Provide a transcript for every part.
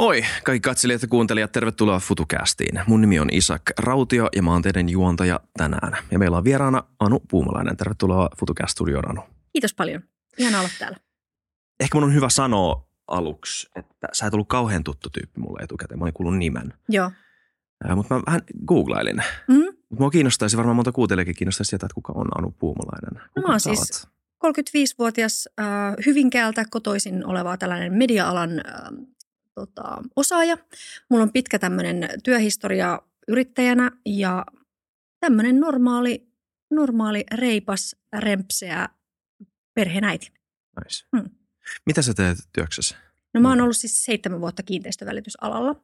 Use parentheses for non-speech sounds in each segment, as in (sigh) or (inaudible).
Moi kaikki katselijat ja kuuntelijat, tervetuloa FutuCastiin. Mun nimi on Isak Rautio ja mä oon teidän juontaja tänään. Ja meillä on vieraana Anu Puumalainen. Tervetuloa FutuCast-studioon Anu. Kiitos paljon. Ihan olla täällä. Ehkä mun on hyvä sanoa aluksi, että sä et ollut kauhean tuttu tyyppi mulle etukäteen. Mä olin kuullut nimen. Joo. Äh, mutta mä vähän googlailin. Mm-hmm. Mut mua kiinnostaisi, varmaan monta kuuntelijakin kiinnostaisi tietää, että kuka on Anu Puumalainen. No mä oon siis 35-vuotias äh, Hyvinkäältä kotoisin oleva tällainen media-alan äh, tota, osaaja. Mulla on pitkä tämmöinen työhistoria yrittäjänä ja tämmöinen normaali, normaali reipas, rempseä perheenäiti. Nice. Mm. Mitä sä teet työksessä? No mä oon ollut siis seitsemän vuotta kiinteistövälitysalalla,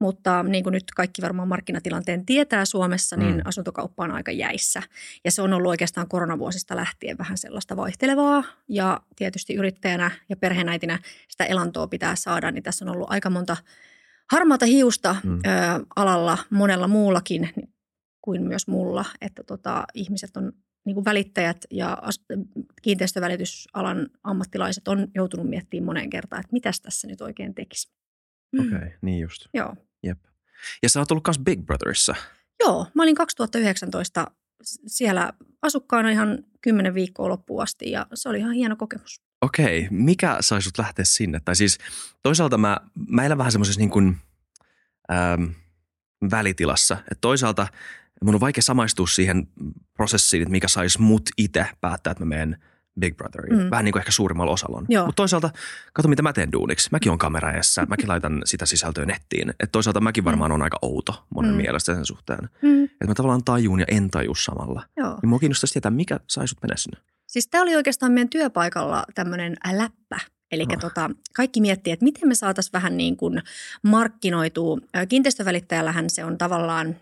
mutta niin kuin nyt kaikki varmaan markkinatilanteen tietää Suomessa, niin Mm. asuntokauppa on aika jäissä. Ja se on ollut oikeastaan koronavuosista lähtien vähän sellaista vaihtelevaa. Ja tietysti yrittäjänä ja perheenäitinä sitä elantoa pitää saada, niin tässä on ollut aika monta harmaata hiusta Mm. ö, alalla monella muullakin kuin myös mulla, että tota, ihmiset on niin kuin välittäjät ja kiinteistövälitysalan ammattilaiset on joutunut miettimään moneen kertaan, että mitäs tässä nyt oikein tekisi. Mm. Okei, okay, niin just. Joo. Jep. Ja sä oot ollut myös Big Brotherissa. Joo, mä olin 2019 s- siellä asukkaana ihan kymmenen viikkoa loppuun asti ja se oli ihan hieno kokemus. Okei, mikä sai sut lähteä sinne? Tai siis toisaalta mä, mä elän vähän semmoisessa niin kuin, äm, välitilassa. Että toisaalta mun on vaikea samaistua siihen prosessiin, että mikä saisi mut itse päättää, että mä menen Big Brotheriin. Mm. Vähän niin kuin ehkä suurimmalla osalla on. Mutta toisaalta, kato mitä mä teen duuniksi. Mäkin on kamera edessä, mäkin laitan (laughs) sitä sisältöä nettiin. Että toisaalta mäkin varmaan on aika outo monen Mm. mielestä sen suhteen. Mm. Että mä tavallaan tajuun ja en taju samalla. Joo. Niin mua kiinnostaisi tietää, mikä sai sut mennä sinne. Siis tämä oli oikeastaan meidän työpaikalla tämmöinen läppä. Eli Ah. tota, kaikki miettii, että miten me saataisiin vähän niin kuin markkinoitua. Kiinteistövälittäjällähän se on tavallaan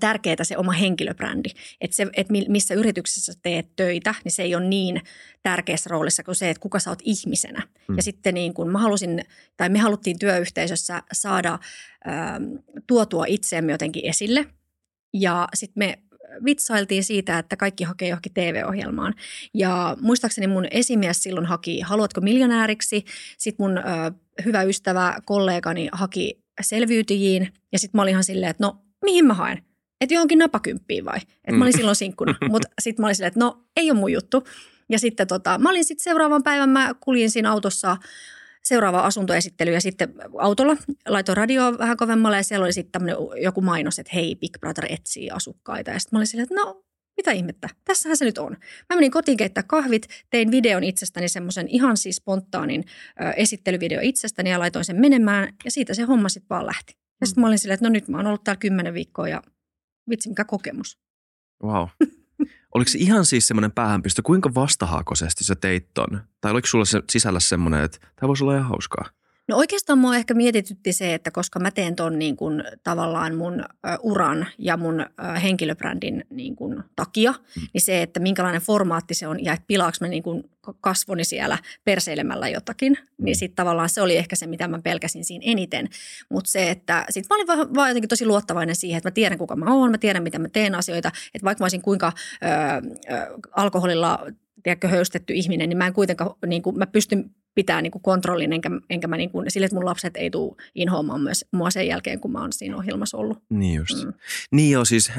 tärkeää se oma henkilöbrändi. Että se, että mi- missä yrityksessä teet töitä, niin se ei ole niin tärkeässä roolissa kuin se, että kuka sä oot ihmisenä. Mm. Ja sitten niin kuin mä halusin, tai me haluttiin työyhteisössä saada ö, tuotua itseämme jotenkin esille. Ja sitten me vitsailtiin siitä, että kaikki hakee johonkin TV-ohjelmaan. Ja muistaakseni mun esimies silloin haki Haluatko miljonääriksi? Sitten mun ö, hyvä ystävä, kollegani haki selviytyjiin. Ja sitten mä olin ihan silleen, että no mihin mä haen? Että johonkin napakymppiin vai? Että Mm. mä olin silloin sinkkuna. (laughs) Mutta sitten mä olin silleen, että no ei ole mun juttu. Ja sitten tota, mä olin sitten seuraavan päivän, mä kuljin siinä autossa seuraava asuntoesittely ja sitten autolla laitoin radioa vähän kovemmalle ja siellä oli sitten tämmöinen joku mainos, että hei Big Brother etsii asukkaita. Ja sitten mä olin silleen, että no mitä ihmettä, tässähän se nyt on. Mä menin kotiin keittää kahvit, tein videon itsestäni semmoisen ihan siis spontaanin ö, esittelyvideo itsestäni ja laitoin sen menemään ja siitä se homma sitten vaan lähti. Ja sitten mä olin silleen, että no nyt mä oon ollut täällä kymmenen viikkoa ja vitsi mikä kokemus. Wow. (laughs) Oliko se ihan siis semmoinen päähänpistö, kuinka vastahakoisesti sä teit ton? Tai oliko sulla se sisällä semmoinen, että tämä voisi olla ihan hauskaa? No oikeastaan mua ehkä mietitytti se, että koska mä teen ton niin kuin tavallaan mun uran ja mun henkilöbrändin niin kuin takia, Mm. niin se, että minkälainen formaatti se on ja että pilaaks mä niin kuin kasvoni siellä perseilemällä jotakin, Mm. niin sitten tavallaan se oli ehkä se, mitä mä pelkäsin siinä eniten. Mutta se, että sit mä olin vaan, vaan jotenkin tosi luottavainen siihen, että mä tiedän kuka mä oon, mä tiedän mitä mä teen asioita, että vaikka mä olisin kuinka ö, ö, alkoholilla tiedätkö, höystetty ihminen, niin mä en kuitenkaan, niin kuin, mä pystyn pitää niin kuin kontrollin, enkä, enkä mä niin kuin, sille, että mun lapset ei tule inhoamaan myös mua sen jälkeen, kun mä oon siinä ohjelmassa ollut. Niin just. Mm. Niin joo, siis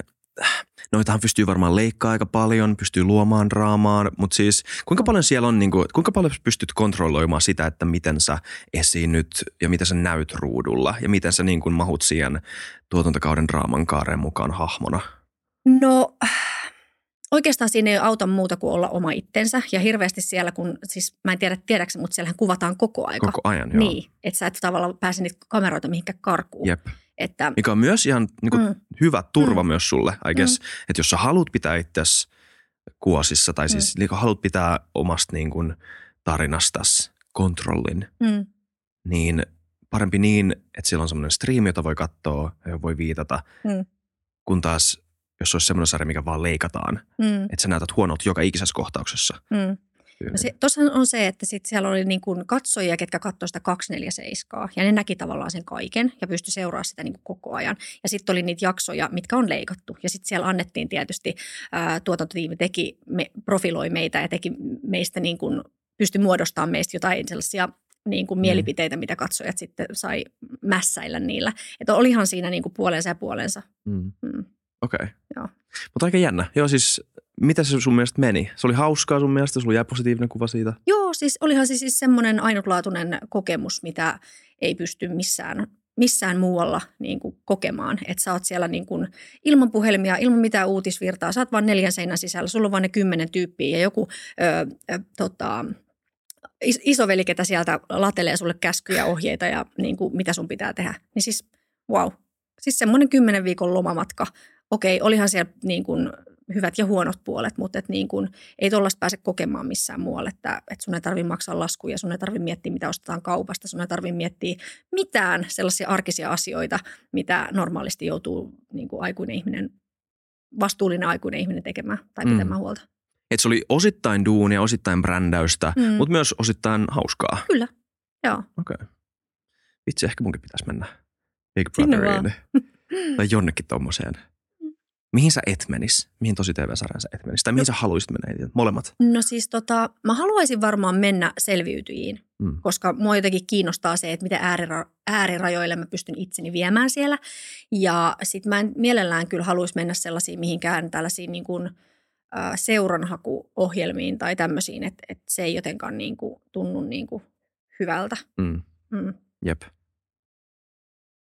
noitahan pystyy varmaan leikkaa aika paljon, pystyy luomaan draamaan, mutta siis kuinka paljon siellä on, niin kuin, kuinka paljon pystyt kontrolloimaan sitä, että miten sä esiinnyt ja miten sä näyt ruudulla ja miten sä niin kuin mahut siihen tuotantokauden draaman kaaren mukaan hahmona? No oikeastaan siinä ei auta muuta kuin olla oma itsensä ja hirveästi siellä, kun siis mä en tiedä tiedäksä, mutta siellähän kuvataan koko aika. Koko ajan, joo. Niin, että sä et tavallaan pääse niitä kameroita mihinkään karkuun. Jep. Että, Mikä on myös ihan niin kuin, mm, hyvä turva Mm. myös sulle, I guess. Että jos sä haluat pitää itsesi kuosissa tai siis niin kuin haluat pitää omasta niin kuin tarinastas kontrollin, mm, niin parempi niin, että siellä on semmoinen striimi, jota voi katsoa ja voi viitata, Mm. kun taas jos olisi semmoinen sarja, mikä vaan leikataan, mm, että sä näytät huonolta joka ikisessä kohtauksessa. mm. No se, tossahan on se, että sit siellä oli niin kuin katsojia, ketkä katsoivat sitä 247 ja ne näki tavallaan sen kaiken ja pystyi seuraamaan sitä niin kuin koko ajan. Ja sitten oli niitä jaksoja, mitkä on leikattu ja sitten siellä annettiin tietysti, ää, tuotantotiimi teki, me, profiloi meitä ja teki meistä niin kuin, pystyi muodostamaan meistä jotain sellaisia niin kuin mielipiteitä, mitä katsojat sitten sai mässäillä niillä. Että olihan siinä niin kuin puolensa ja puolensa. Mm. Mm. Okei. Okay. Joo. Mutta aika jännä. Joo siis, mitä se sun mielestä meni? Se oli hauskaa sun mielestä? Sulla jäi positiivinen kuva siitä? Joo, siis olihan se siis semmoinen ainutlaatuinen kokemus, mitä ei pysty missään, missään muualla niin kuin kokemaan. Että sä oot siellä niin kuin ilman puhelimia, ilman mitään uutisvirtaa. Sä oot vaan neljän seinän sisällä. Sulla on vaan ne kymmenen tyyppiä ja joku ö, ö, tota, is- isoveli, ketä sieltä latelee sulle käskyjä, ohjeita ja niin kuin, mitä sun pitää tehdä. Niin siis wow. Siis semmoinen kymmenen viikon lomamatka. Okei, olihan siellä niin kuin hyvät ja huonot puolet, mutta et niin kuin, ei tuollaista pääse kokemaan missään muualle, että, että sun ei tarvitse maksaa laskuja, sun ei tarvitse miettiä, mitä ostetaan kaupasta, sun ei tarvitse miettiä mitään sellaisia arkisia asioita, mitä normaalisti joutuu niin kuin aikuinen ihminen, vastuullinen aikuinen ihminen tekemään tai Mm. pitämään huolta. Et se oli osittain duunia, osittain brändäystä, Mm. mutta myös osittain hauskaa. Kyllä, joo. Okei. Okay. Vitsi, ehkä munkin pitäisi mennä Big Brotheriin tai jonnekin tommoseen. Mihin sä et menis? Mihin tosi TV-sarjaan sä et menis? Tai mihin sä haluaisit mennä? Molemmat. No siis tota, mä haluaisin varmaan mennä selviytyjiin, Mm. koska mua jotenkin kiinnostaa se, että miten äärira- äärirajoille mä pystyn itseni viemään siellä. Ja sit mä en mielellään kyllä haluaisi mennä sellaisiin mihinkään tällaisiin niin kuin, äh, seuranhakuohjelmiin tai tämmöisiin, että, että se ei jotenkaan niin kuin, tunnu niin kuin, hyvältä. Mm. Mm, Jep.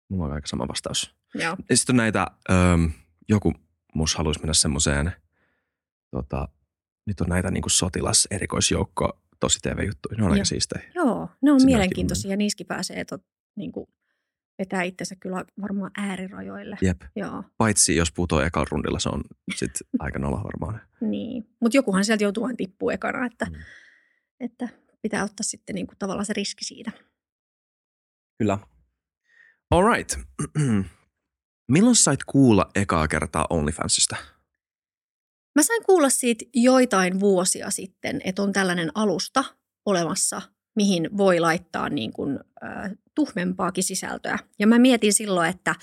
Mulla on aika sama vastaus. joo. Ja sitten on näitä, öm, joku mus haluaisi mennä semmoiseen, tota, nyt on näitä niinku sotilas-erikoisjoukko tosi TV-juttuja. Ne on aika Joo. siistejä. joo, ne on mielenkiintoisia ja niissäkin pääsee tot, niin kuin, vetää itsensä kyllä varmaan äärirajoille. Jep. Joo. Paitsi jos puutoo ekalla rundilla, se on sitten (laughs) aika nolla varmaan. Niin, mutta jokuhan sieltä joutuu vain tippuu ekana, että, Mm. mm. että pitää ottaa sitten niinku tavallaan se riski siitä. Kyllä. All right. (clears throat) Milloin sait kuulla ekaa kertaa OnlyFansista? Mä sain kuulla siitä joitain vuosia sitten, että on tällainen alusta olemassa, mihin voi laittaa niin kuin, äh, tuhmempaakin sisältöä. Ja mä mietin silloin, että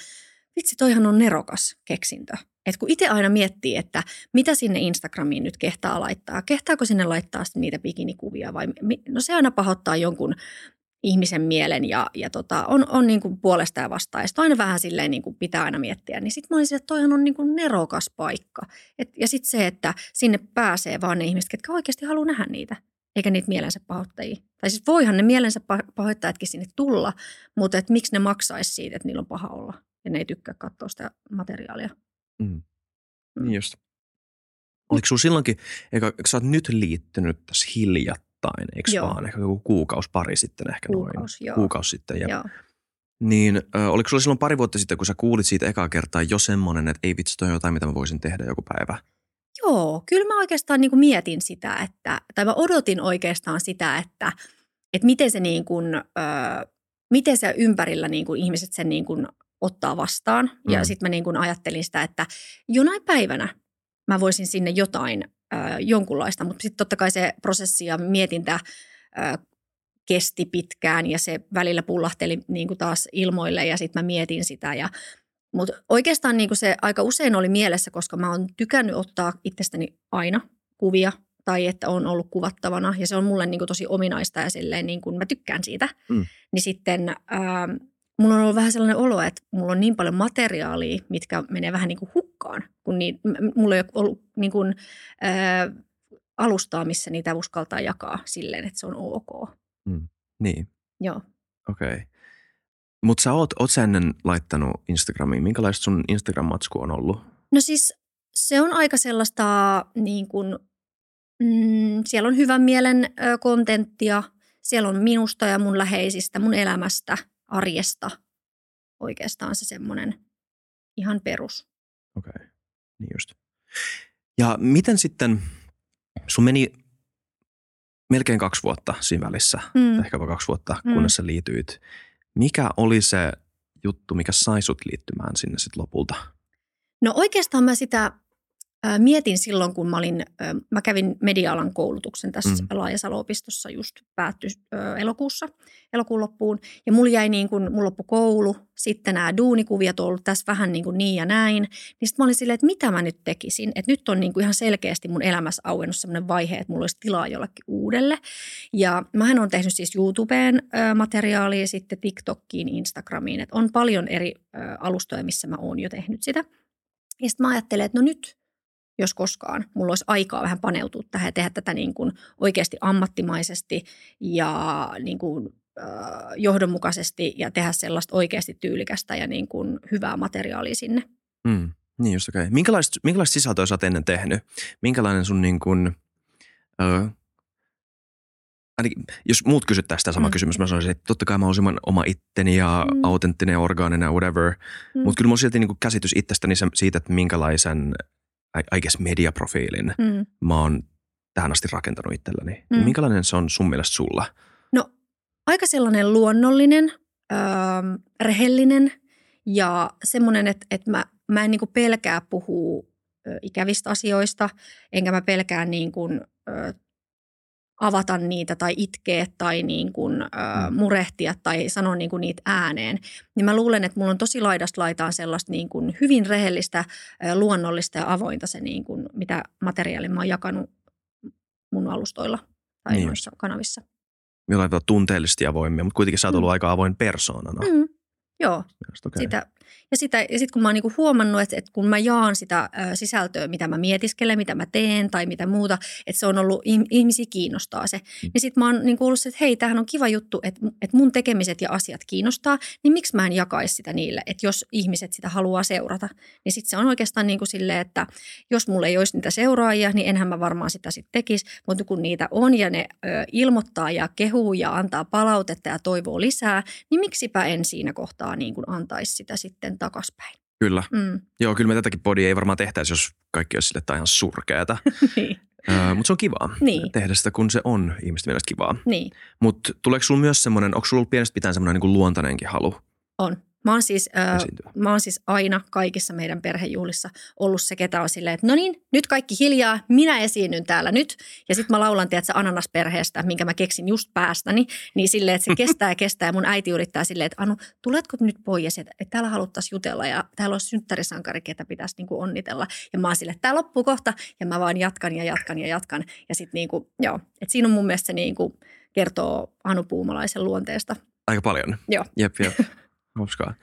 vitsi, toihan on nerokas keksintö. Et kun itse aina miettii, että mitä sinne Instagramiin nyt kehtaa laittaa, kehtaako sinne laittaa niitä bikinikuvia vai, no se aina pahoittaa jonkun ihmisen mielen ja, ja tota, on, on niin kuin puolesta ja vastaan. Ja aina vähän silleen niin kuin pitää aina miettiä. Niin sitten mä olin että toihan on niin kuin nerokas paikka. Et, ja sitten se, että sinne pääsee vaan ne ihmiset, ketkä oikeasti haluaa nähdä niitä, eikä niitä mielensä pahoittajia. Tai siis voihan ne mielensä pah- pahoittajatkin sinne tulla, mutta et miksi ne maksaisi siitä, että niillä on paha olla ja ne ei tykkää katsoa sitä materiaalia. Mm. Mm. Niin just. Oliko sulla silloinkin, eikä sä oot nyt liittynyt tässä hiljattain, eikö Joo. vaan? Ehkä joku kuukausi, pari sitten ehkä noin. Kuukausi, joo. Kuukausi sitten, jep. Joo. Niin ö, oliko sulla silloin pari vuotta sitten, kun sä kuulit siitä ekaa kertaa jo semmoinen, että ei vitsi, toi on jotain, mitä mä voisin tehdä joku päivä? Joo, kyllä mä oikeastaan niin kuin mietin sitä, että, tai mä odotin oikeastaan sitä, että, että miten se, niin kuin, ö, miten se ympärillä niin kuin ihmiset sen niin kuin ottaa vastaan. Ja Mm. sitten mä niin kuin ajattelin sitä, että jonain päivänä mä voisin sinne jotain jonkunlaista, mutta sitten totta kai se prosessi ja mietintä kesti pitkään ja se välillä pullahteli niin kuin taas ilmoille ja sitten mä mietin sitä ja mutta oikeastaan niin se aika usein oli mielessä, koska mä oon tykännyt ottaa itsestäni aina kuvia tai että on ollut kuvattavana ja se on mulle niin tosi ominaista ja silleen niin kuin mä tykkään siitä. Mm. Niin sitten ää, mulla on ollut vähän sellainen olo, että mulla on niin paljon materiaalia, mitkä menee vähän niin kuin hukkaan, kun niin, mulla ei ole ollut niin kuin, ää, alustaa, missä niitä uskaltaa jakaa silleen, että se on ok. Niin, Joo. okei. Okay. Mutta sä oot, oot sä ennen laittanut Instagramiin. Minkälaista sun Instagram-matsku on ollut? No siis se on aika sellaista niin kuin, mm, siellä on hyvän mielen ö, kontenttia. Siellä on minusta ja mun läheisistä, mun elämästä, arjesta. Oikeastaan se semmoinen ihan perus. Okei, okay. niin just. Ja miten sitten, sun meni melkein kaksi vuotta siinä välissä, Mm. ehkä jopa kaksi vuotta, Mm. kunnes sä liityit. Mikä oli se juttu, mikä sai sut liittymään sinne sitten lopulta? No oikeastaan mä sitä mietin silloin, kun mä olin, mä kävin media-alan koulutuksen tässä Mm. Laajasalo-opistossa just päättyi ää, elokuussa, elokuun loppuun. Ja mulla jäi niin kuin, mulla loppu koulu, sitten nämä duunikuviot on ollut tässä vähän niin, kuin niin ja näin. Niin sitten mä olin silleen, että mitä mä nyt tekisin. Että nyt on niin kuin ihan selkeästi mun elämässä auennut sellainen vaihe, että mulla olisi tilaa jollekin uudelle. Ja mähän on tehnyt siis YouTubeen materiaalia, sitten TikTokkiin, Instagramiin. Että on paljon eri alustoja, missä mä oon jo tehnyt sitä. Ja sitten mä ajattelen, että no nyt, jos koskaan, mulla olisi aikaa vähän paneutua tähän ja tehdä tätä niin kuin oikeasti ammattimaisesti ja niin kuin, äh, johdonmukaisesti ja tehdä sellaista oikeasti tyylikästä ja niin kuin hyvää materiaalia sinne. Mm. Niin just okei. Okay. Minkälaista, minkälaista sisältöä sä oot ennen tehnyt? Minkälainen sun niin kuin, ö, ainakin, jos muut kysyttäisiin sitä sama mm. Kysymys, mä sanoisin, että totta kai mä olisin oma itteni ja mm. Autenttinen orgaaninen ja whatever. Mm. Mutta kyllä mulla on silti niin kuin käsitys itsestäni se, siitä, että minkälaisen, I, guess, mediaprofiilin Mm. mä oon tähän asti rakentanut itselleni. Mm. Minkälainen se on sun mielestä sulla? No aika sellainen luonnollinen, öö, rehellinen ja semmoinen, että, että mä, mä en niin kuin pelkää puhua ikävistä asioista, enkä mä pelkää niin kuin, ö, avata niitä tai itkeä tai niin kuin, Mm. murehtia tai sanoa niin kuin niitä ääneen. Niin mä luulen, että mulla on tosi laidasta laitaan sellaista niin kuin hyvin rehellistä, luonnollista ja avointa se, niin kuin, mitä materiaalin mä oon jakanut mun alustoilla tai Niin noissa kanavissa. Jollain tavalla tunteellisesti avoimia, mutta kuitenkin sä oot Mm. ollut aika avoin persoonana. Mm. Mm. Joo, Okay. sitä, ja, sitä, ja sitten kun mä oon niinku huomannut, että, että kun mä jaan sitä ö, sisältöä, mitä mä mietiskelen, mitä mä teen tai mitä muuta, että se on ollut, ihm- ihmisiä kiinnostaa se. Mm. Niin sitten mä oon niinku ollut se, että hei, tämähän on kiva juttu, että, että mun tekemiset ja asiat kiinnostaa, niin miksi mä en jakaisi sitä niille, että jos ihmiset sitä haluaa seurata. Niin sitten se on oikeastaan niin kuin silleen, että jos mulla ei olisi niitä seuraajia, niin enhän mä varmaan sitä sitten tekisi. Mutta kun niitä on ja ne ö, ilmoittaa ja kehuu ja antaa palautetta ja toivoo lisää, niin miksipä en siinä kohtaa niin kuin antaisi sitä sitten takaspäin. Kyllä. Mm. Joo, kyllä me tätäkin podia ei varmaan tehtäisi, jos kaikki olisi sille, että ihan surkeata. (laughs) niin. Öö, mutta se on kivaa Niin. tehdä sitä, kun se on ihmisten mielestä kivaa. niin, Mutta tuleeko sulla myös semmoinen, onko sulla ollut pienestä pitäen semmoinen niin luontainenkin halu on. Mä oon, siis, esiintyä? mä oon siis aina kaikissa meidän perhejuhlissa ollut se, ketä on silleen, että no niin, nyt kaikki hiljaa, minä esiinnyn täällä nyt. Ja sitten mä laulan, tiedätkö, ananasperheestä, minkä mä keksin just päästäni. Niin silleen, että se kestää ja kestää. Ja mun äiti yrittää silleen, että Anu, tuletko nyt pois, että, että täällä haluttaisiin jutella ja täällä on synttärisankari, ketä pitäisi niin kuin onnitella. Ja mä oon silleen, että tää loppuu kohta. Ja mä vaan jatkan ja jatkan ja jatkan. Ja sitten niin kuin, joo, että siinä on mun mielestä se niin kuin kertoo Anu Puumalaisen luonteesta. Aika paljon. Joo. Jep, jep. Hauskaa.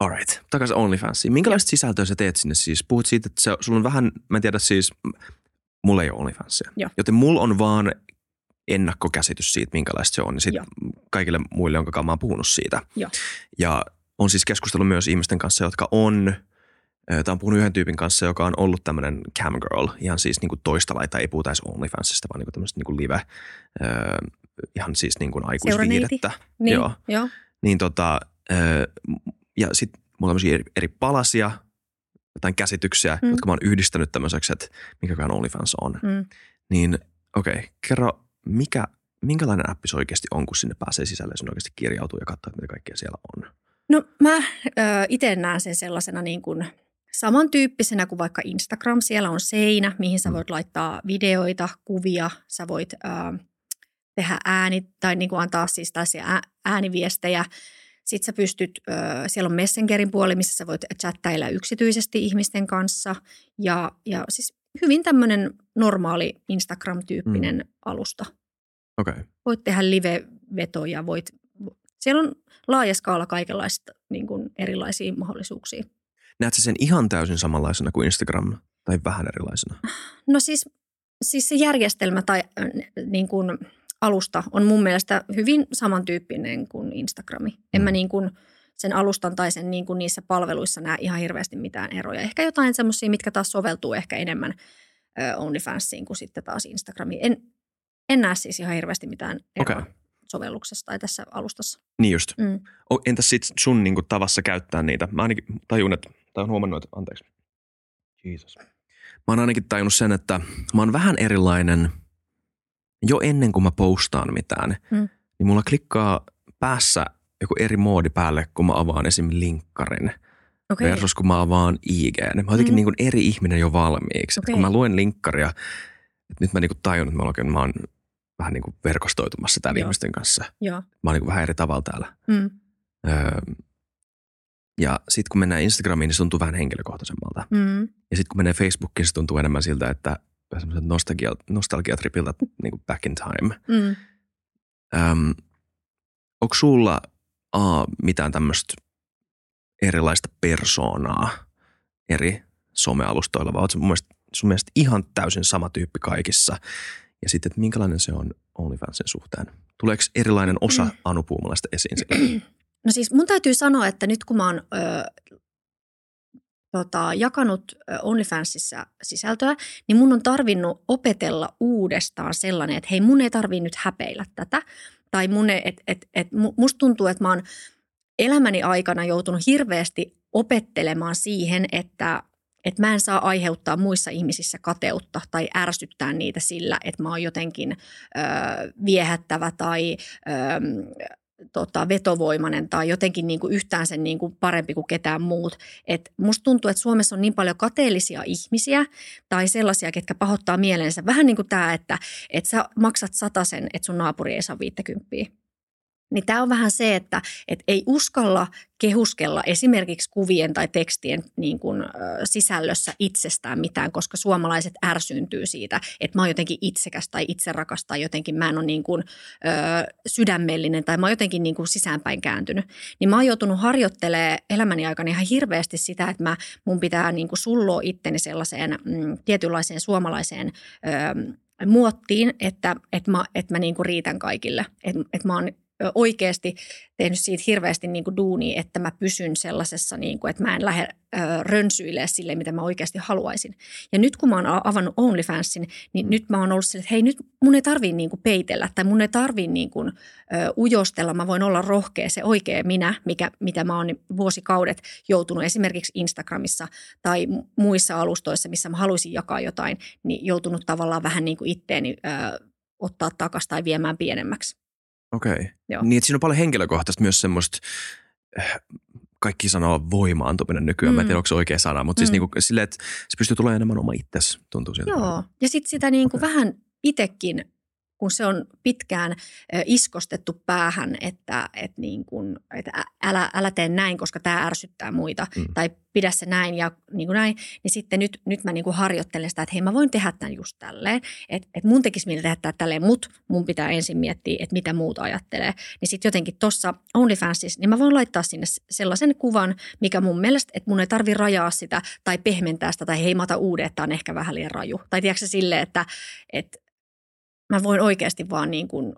Alright, takaisin OnlyFansiin. Minkälaista sisältöä sä teet sinne siis? Puhut siitä, että se, sulla on vähän, mä en tiedä siis, mulla ei ole OnlyFansia. Joo. Joten mulla on vaan ennakkokäsitys siitä, minkälaista se on. Ja sitten Joo. kaikille muille, jonka mä oon puhunut siitä. Joo. Ja on siis keskustellut myös ihmisten kanssa, jotka on, tai on puhunut yhden tyypin kanssa, joka on ollut tämmöinen camgirl, ihan siis niin kuin toista laita, ei puhuta edes OnlyFansista, vaan niin kuin tämmöistä niin kuin live, äh, ihan siis niin kuin aikuisviihdettä. Niin, Joo. joo. Niin tota, ö, ja sitten mulla on eri, eri palasia, jotain käsityksiä, mm. Jotka mä oon yhdistänyt tämmöiseksi, että mikäkään OnlyFans on. Mm. Niin okei, okay, kerro, mikä, minkälainen appi se oikeasti on, kun sinne pääsee sisälle ja sun oikeasti kirjautuu ja katsoo, mitä kaikkea siellä on. No mä itse näen sen sellaisena niin kuin samantyyppisenä kuin vaikka Instagram. Siellä on seinä, mihin sä Mm. voit laittaa videoita, kuvia, sä voit ää, tehdä ääni tai niin kuin antaa siis tällaisia ää- ääniviestejä. Sitten sä pystyt, siellä on Messengerin puoli, missä sä voit chattailla yksityisesti ihmisten kanssa. Ja, ja siis hyvin tämmöinen normaali Instagram-tyyppinen mm. alusta. Okay. Voit tehdä live-vetoja, voit, siellä on laaja skaala kaikenlaista niin kuin erilaisia mahdollisuuksia. näet sä sen ihan täysin samanlaisena kuin Instagram tai vähän erilaisena? No siis, siis se järjestelmä tai niin kuin alusta on mun mielestä hyvin samantyyppinen kuin Instagrami. En Mm. mä niin kuin sen alustan tai sen niin kuin niissä palveluissa näe ihan hirveästi mitään eroja. Ehkä jotain semmoisia, mitkä taas soveltuu ehkä enemmän OnlyFansiin kuin sitten taas Instagramiin. En, en näe siis ihan hirveästi mitään eroa Okei. sovelluksessa tai tässä alustassa. Niin just. Mm. Entäs sit sun niin kuin, tavassa käyttää niitä? Mä ainakin tajun, että, tai on huomannut, että, anteeksi. Jesus. Mä oon ainakin tajunnut sen, että mä oon vähän erilainen jo ennen kuin mä postaan mitään. Mm. Niin mulla klikkaa päässä joku eri moodi päälle, kun mä avaan esim. linkkarin. Okei. versus kun mä avaan IG. Mä oon jotenkin Mm. niin kuin eri ihminen jo valmiiksi. Okay. Kun mä luen linkkaria, että nyt mä niin kuin tajun, että mä, oikein, mä oon vähän niin kuin verkostoitumassa täällä Joo. ihmisten kanssa. Joo. Mä oon niin kuin vähän eri tavalla täällä. Mm. Öö, ja sitten kun mennään Instagramiin, niin se tuntuu vähän henkilökohtaisemmalta. Mm. Ja sitten kun menee Facebookiin, se tuntuu enemmän siltä, että semmoiselta nostalgia, nostalgiatripiltä niin kuin back in time. Mm. Öm, onko sulla A, mitään tämmöistä erilaista persoonaa eri somealustoilla, vai mun mielestä, sun mielestä ihan täysin sama tyyppi kaikissa? Ja sitten, että minkälainen se on OnlyFansin suhteen? Tuleeko erilainen osa Mm. Anu Puumalaista esiin? (clears throat) No siis mun täytyy sanoa, että nyt kun mä oon ö, tota, jakanut OnlyFansissa sisältöä, niin mun on tarvinnut opetella uudestaan sellainen, että hei mun ei tarvii nyt häpeillä tätä. Tai mun ei, et, et, et, mu- musta tuntuu, että mä oon elämäni aikana joutunut hirveästi opettelemaan siihen, että että mä en saa aiheuttaa muissa ihmisissä kateutta tai ärsyttää niitä sillä, että mä oon jotenkin ö, viehättävä tai ö, tota, vetovoimainen tai jotenkin niin kuin yhtään sen niin kuin parempi kuin ketään muut. Et musta tuntuu, että Suomessa on niin paljon kateellisia ihmisiä tai sellaisia, ketkä pahoittaa mielensä. Vähän niin kuin tämä, että, että sä maksat sen, että sun naapuri ei saa 50. Niin tämä on vähän se, että, että ei uskalla kehuskella esimerkiksi kuvien tai tekstien niin kuin, ö, sisällössä itsestään mitään, koska suomalaiset ärsyyntyy siitä, että mä oon jotenkin itsekäs tai itserakas tai jotenkin mä en ole niin kuin, ö, sydämellinen tai mä oon jotenkin niin kuin sisäänpäin kääntynyt. Niin mä oon joutunut harjoittelemaan elämäni aikana ihan hirveästi sitä, että mä, mun pitää niin kuin sulloa itteni sellaiseen mm, tietynlaiseen suomalaiseen ö, muottiin, että, että mä, että mä niin kuin riitän kaikille. Että, että mä oon oikeasti tehnyt siitä hirveästi niin kuin duunia, että mä pysyn sellaisessa, niin kuin, että mä en lähde ö, rönsyilemään sille, mitä mä oikeasti haluaisin. Ja nyt kun mä oon avannut OnlyFansin, niin nyt mä oon ollut sille, että hei nyt mun ei tarvii niin kuin peitellä tai mun ei tarvii niin kuin, ö, ujostella. Mä voin olla rohkea, se oikea minä, mikä, mitä mä oon vuosikaudet joutunut esimerkiksi Instagramissa tai mu- muissa alustoissa, missä mä haluaisin jakaa jotain, niin joutunut tavallaan vähän niin kuin itteeni ö, ottaa takaisin tai viemään pienemmäksi. Okei. Okay. Joo. Niin, että siinä on paljon henkilökohtaista myös semmoista, äh, kaikki sanoo voimaantuminen nykyään, mm. mä en Mm. tiedä onko se oikea sana, mutta siis Mm. niinku silleen, että se pystyy tulemaan enemmän oma itsesi, tuntuu siltä. Joo, ja sitten sitä niin kuin Okei. vähän itsekin, kun se on pitkään iskostettu päähän, että, että, niin kuin, että älä, älä tee näin, koska tämä ärsyttää muita, Mm. tai pidä se näin ja niin kuin näin, niin sitten nyt, nyt mä niin kuin harjoittelen sitä, että hei mä voin tehdä tämän just tälleen, että, että mun tekisi mieli tehdä tälleen, mutta mun pitää ensin miettiä, että mitä muut ajattelee. Niin sitten jotenkin tuossa OnlyFansissa, niin mä voin laittaa sinne sellaisen kuvan, mikä mun mielestä, että mun ei tarvi rajaa sitä tai pehmentää sitä tai heimata uuden, että on ehkä vähän liian raju. Tai tiedätkö se silleen, että, että mä voin oikeasti vaan niin kuin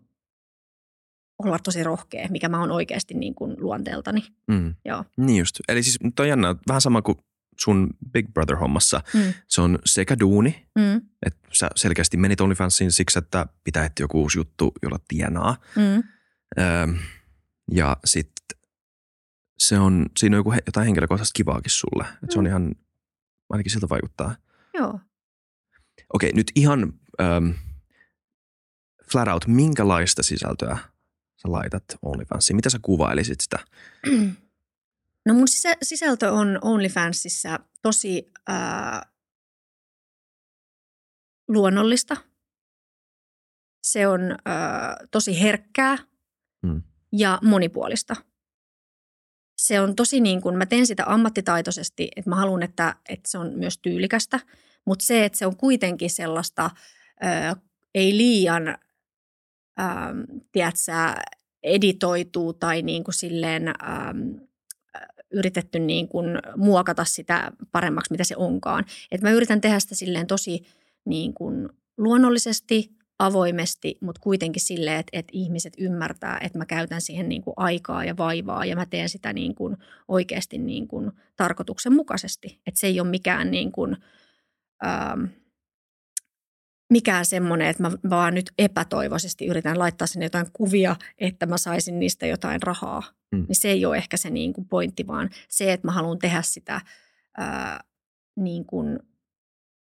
olla tosi rohkea, mikä mä oon oikeasti niin kuin luonteeltani. Mm. Joo. Niin just. Eli siis toi on jännä, vähän sama kuin sun Big Brother-hommassa. Mm. Se on sekä duuni, Mm. että sä selkeästi menit OnlyFansiin siksi, että pitää etsiä joku uusi juttu, jolla tienaa. Mm. Öö, ja sitten se on, siinä on joku, he- jotain henkilökohtaista kivaakin sulle. Et se on Mm. ihan, ainakin siltä vaikuttaa. Joo. Okei, nyt ihan ähm, flat out, minkälaista sisältöä sä laitat OnlyFansiin? Mitä sä kuvailisit sitä? (clears throat) No mun sisä, sisältö on OnlyFansissa tosi ää, luonnollista. Se on ää, tosi herkkää Mm. ja monipuolista. Se on tosi niin kuin, mä teen sitä ammattitaitoisesti, että mä haluan, että, että se on myös tyylikästä, mutta se, että se on kuitenkin sellaista, ää, ei liian, ää, tiedätkö, editoituu tai niin kuin silleen ähm, yritetty niin kuin muokata sitä paremmaksi, mitä se onkaan. Et mä yritän tehdä sitä silleen tosi niin kuin luonnollisesti, avoimesti, mutta kuitenkin silleen, että, että ihmiset ymmärtää, että mä käytän siihen niin kuin aikaa ja vaivaa ja mä teen sitä niin kuin oikeasti niin kuin tarkoituksenmukaisesti. Että se ei ole mikään niin kuin, ähm, mikään semmoinen, että mä vaan nyt epätoivoisesti yritän laittaa sinne jotain kuvia, että mä saisin niistä jotain rahaa. Mm. Niin se ei ole ehkä se niin kuin pointti, vaan se, että mä haluan tehdä sitä ää, niin kuin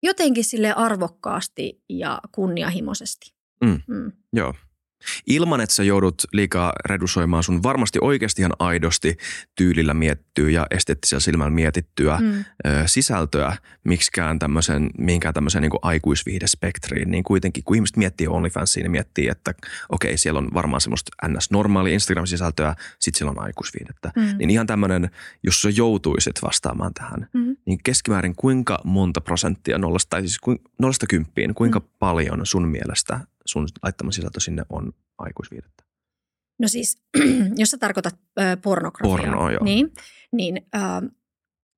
jotenkin sille arvokkaasti ja kunnianhimoisesti. Mm. Mm. Joo. Ilman, että sä joudut liikaa redusoimaan sun varmasti oikeasti ihan aidosti tyylillä mietittyä ja esteettisellä silmällä mietittyä mm. ö, sisältöä miksikään tämmöisen, mihinkään tämmöiseen niin aikuisviihdespektriin. Niin kuitenkin, kun ihmiset miettii OnlyFansia, niin miettii, että okei, siellä on varmaan semmoista ns-normaalia Instagram-sisältöä, sitten siellä on aikuisviihdettä. Mm. Niin ihan tämmöinen, jos sä joutuisit vastaamaan tähän, mm. niin keskimäärin kuinka monta prosenttia nollasta, tai siis nollasta kymppiin, kuinka mm. paljon sun mielestä sun laittama sisältö sinne on aikuisviidettä? No siis, (clears throat) jos sä tarkoitat äh, pornografiaa, Porno, joo. niin, niin äh,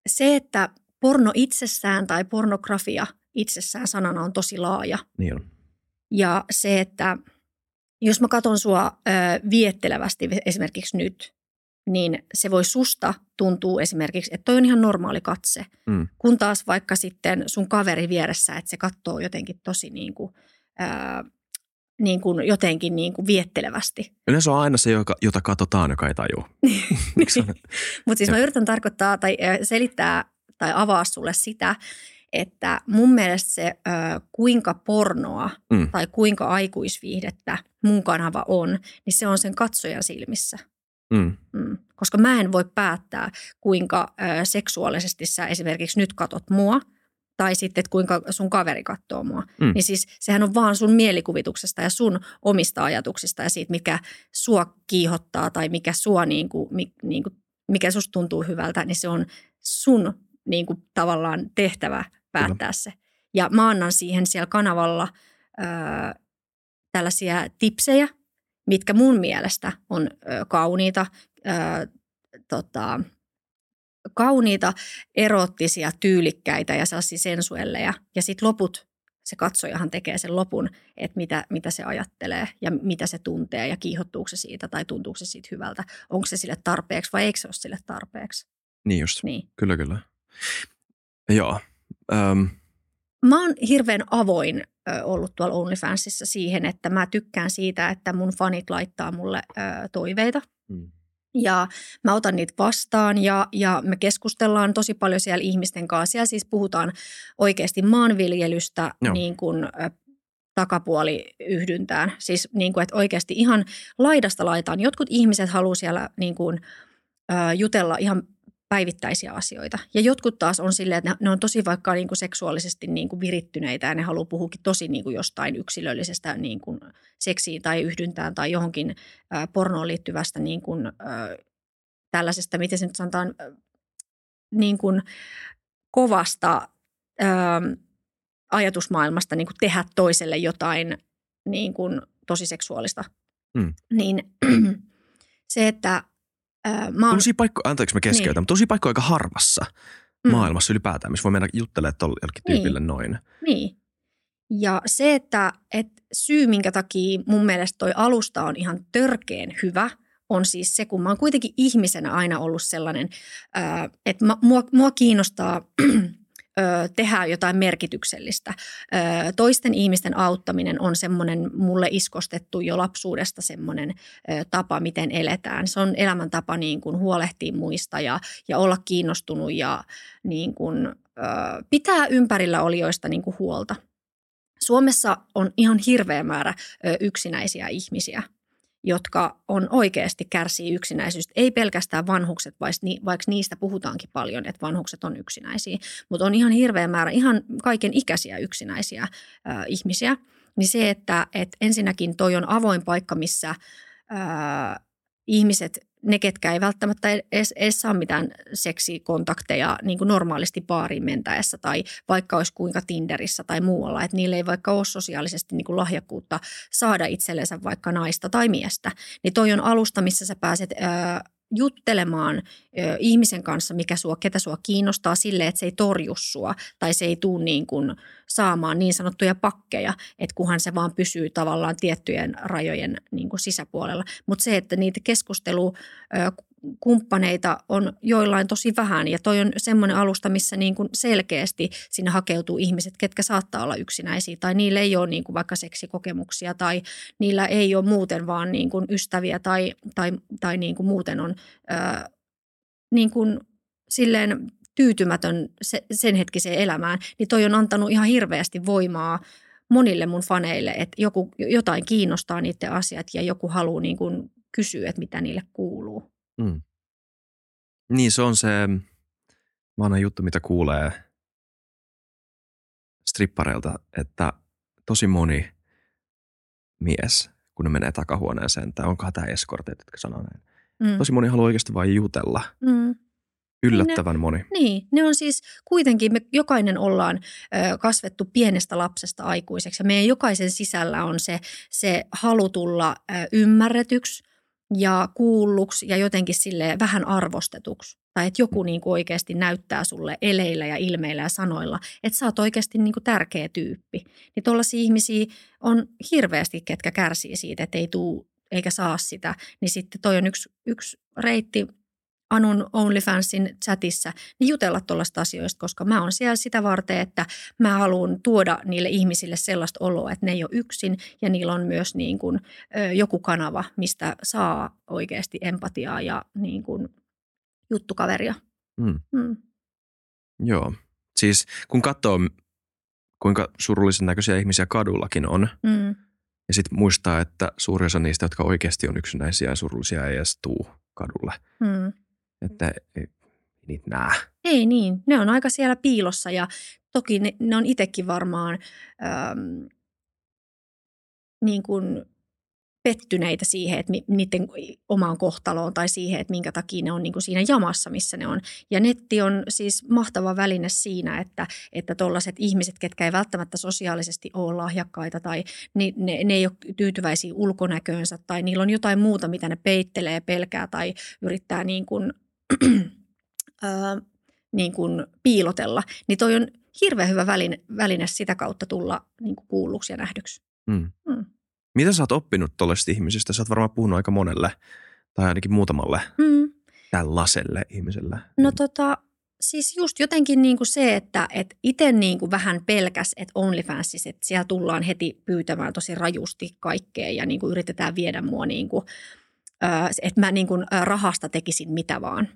se, että porno itsessään tai pornografia itsessään sanana on tosi laaja. Niin on. Ja se, että jos mä katson sua äh, viettelevästi esimerkiksi nyt, niin se voi susta tuntuu esimerkiksi, että toi on ihan normaali katse. Mm. Kun taas vaikka sitten sun kaveri vieressä, että se katsoo jotenkin tosi niin kuin, ää, niin kuin jotenkin niin kuin viettelevästi. Yleensä on aina se, joka, jota katsotaan, joka ei taju. (laughs) (laughs) Mutta siis mä yritän tarkoittaa tai selittää tai avaa sulle sitä, että mun mielestä se, kuinka pornoa mm. tai kuinka aikuisviihdettä mun kanava on, niin se on sen katsojan silmissä. Mm. Mm. Koska mä en voi päättää, kuinka seksuaalisesti sä esimerkiksi nyt katot mua – tai sitten, että kuinka sun kaveri katsoo mua. Mm. Niin siis sehän on vaan sun mielikuvituksesta ja sun omista ajatuksista ja siitä, mikä sua kiihottaa tai mikä sua niin kuin, niin kuin, mikä susta tuntuu hyvältä, niin se on sun niin kuin, tavallaan tehtävä päättää Kyllä. se. Ja mä annan siihen siellä kanavalla ö, tällaisia tipsejä, mitkä mun mielestä on ö, kauniita, ö, tota, kauniita, erottisia, tyylikkäitä ja sellaisia sensuelleja. Ja sitten loput, se katsojahan tekee sen lopun, että mitä, mitä se ajattelee ja mitä se tuntee ja kiihottuuko se siitä tai tuntuuko se siitä hyvältä. Onko se sille tarpeeksi vai eikö se ole sille tarpeeksi. Niin just, niin. kyllä kyllä. Joo. Um. Mä oon hirveän avoin ollut tuolla OnlyFansissa siihen, että mä tykkään siitä, että mun fanit laittaa mulle ö, toiveita. Mm ja mä otan niitä vastaan ja, ja me keskustellaan tosi paljon siellä ihmisten kanssa. Siellä siis puhutaan oikeasti maanviljelystä niin kuin, takapuoli yhdyntään. Siis niin kuin, että oikeasti ihan laidasta laitaan. Jotkut ihmiset haluaa siellä niin kuin, ä, jutella ihan päivittäisiä asioita. Ja jotkut taas on silleen, että ne on tosi vaikka niin kuin seksuaalisesti niin kuin virittyneitä ja ne haluaa puhukin tosi niin kuin jostain yksilöllisestä niin kuin seksiin tai yhdyntään tai johonkin ä, pornoon liittyvästä niin kuin, ä, tällaisesta, miten se nyt sanotaan, ä, niin kuin kovasta ä, ajatusmaailmasta niin kuin tehdä toiselle jotain niin kuin tosi seksuaalista. Mm. Niin (clears throat) se, että mä oon... Tosi paikko, anteeksi mä keskeytän, niin. mutta tosi paikko aika harvassa mm. maailmassa ylipäätään, missä voi mennä juttelemaan jollekin niin. tyypille noin. Niin. Ja se, että, että syy, minkä takia mun mielestä toi alusta on ihan törkeen hyvä, on siis se, kun mä oon kuitenkin ihmisenä aina ollut sellainen, että mua, mua kiinnostaa (clears throat) ö, tehdä jotain merkityksellistä. Ö, toisten ihmisten auttaminen on semmoinen mulle iskostettu jo lapsuudesta semmoinen ö, tapa, miten eletään. Se on elämäntapa niin kuin huolehtia muista ja, ja olla kiinnostunut ja niin kuin, ö, pitää ympärillä olijoista niin kuin huolta. Suomessa on ihan hirveä määrä yksinäisiä ihmisiä – jotka on oikeasti kärsii yksinäisyydestä. Ei pelkästään vanhukset, vaikka niistä puhutaankin paljon, että vanhukset on yksinäisiä, mutta on ihan hirveä määrä ihan kaiken ikäisiä yksinäisiä ihmisiä. Niin se, että, että ensinnäkin toi on avoin paikka, missä ihmiset ne, ketkä ei välttämättä edes, edes saa mitään seksikontakteja niin kuin normaalisti baariin mentäessä tai vaikka olisi kuinka Tinderissä tai muualla, että niille ei vaikka ole sosiaalisesti niin kuin lahjakkuutta saada itsellensä vaikka naista tai miestä, niin toi on alusta, missä sä pääset ää, juttelemaan ö, ihmisen kanssa, mikä sua, ketä sua kiinnostaa sille, että se ei torju sua tai se ei tule niin kuin saamaan niin sanottuja pakkeja, että kunhan se vaan pysyy tavallaan tiettyjen rajojen niin kuin sisäpuolella. Mutta se, että niitä keskustelu kumppaneita on joillain tosi vähän ja toi on semmoinen alusta, missä niin kuin selkeästi sinne hakeutuu ihmiset, ketkä saattaa olla yksinäisiä tai niillä ei ole niin kuin vaikka seksikokemuksia tai niillä ei ole muuten vaan niin kuin ystäviä tai, tai, tai niin kuin muuten on ää, niin kuin silleen tyytymätön se, sen hetkiseen elämään, niin toi on antanut ihan hirveästi voimaa monille mun faneille, että joku, jotain kiinnostaa niiden asiat ja joku haluaa niin kuin kysyä, että mitä niille kuuluu. Mm. Niin se on se vanha juttu, mitä kuulee strippareilta, että tosi moni mies, kun ne menee takahuoneeseen, tai onkohan tämä eskortit, jotka sanoo näin. Mm. Tosi moni haluaa oikeasti vain jutella. Mm. Yllättävän ne, moni. Niin, ne on siis kuitenkin, me jokainen ollaan ö, kasvettu pienestä lapsesta aikuiseksi ja meidän jokaisen sisällä on se, se halu tulla ö, ymmärretyksi ja kuulluksi ja jotenkin sille vähän arvostetuksi. Tai että joku niin kuin oikeasti näyttää sulle eleillä ja ilmeillä ja sanoilla, että sä oot oikeasti niin kuin tärkeä tyyppi. Niin tuollaisia ihmisiä on hirveästi, ketkä kärsii siitä, että ei tuu eikä saa sitä. Niin sitten toi on yksi, yksi reitti Anun OnlyFansin chatissa, niin jutella tuollaista asioista, koska mä oon siellä sitä varten, että mä haluan tuoda niille ihmisille sellaista oloa, että ne ei ole yksin ja niillä on myös niin kuin, joku kanava, mistä saa oikeasti empatiaa ja niin kuin, juttukaveria. Mm. Mm. Joo. Siis kun katsoo, kuinka surullisen näköisiä ihmisiä kadullakin on, mm. ja sitten muistaa, että suuri osa niistä, jotka oikeasti on yksinäisiä ja surullisia, ei edes tuu kadulle. Mm. Että ei niitä näe. Ei niin, ne on aika siellä piilossa ja toki ne, ne on itsekin varmaan äm, niin kuin pettyneitä siihen, että niiden omaan kohtaloon tai siihen, että minkä takia ne on niin kuin siinä jamassa, missä ne on. Ja netti on siis mahtava väline siinä, että että ihmiset, ketkä ei välttämättä sosiaalisesti ole lahjakkaita tai ne, ne, ne ei ole tyytyväisiä ulkonäköönsä tai niillä on jotain muuta, mitä ne peittelee, pelkää tai yrittää niin kuin, (clears throat) niin kuin piilotella, niin toi on hirveän hyvä väline, väline sitä kautta tulla niin kuin kuulluksi ja nähdyksi. Mm. Mm. Mitä sä oot oppinut tuollaisista ihmisistä? Sä oot varmaan puhunut aika monelle tai ainakin muutamalle mm. tällaiselle ihmiselle. No tota, siis just jotenkin niin kuin se, että et itse niin kuin vähän pelkäs, että OnlyFansissa, että siellä tullaan heti pyytämään tosi rajusti kaikkea ja niin kuin yritetään viedä mua niin kuin, että mä niin kuin rahasta tekisin mitä vaan.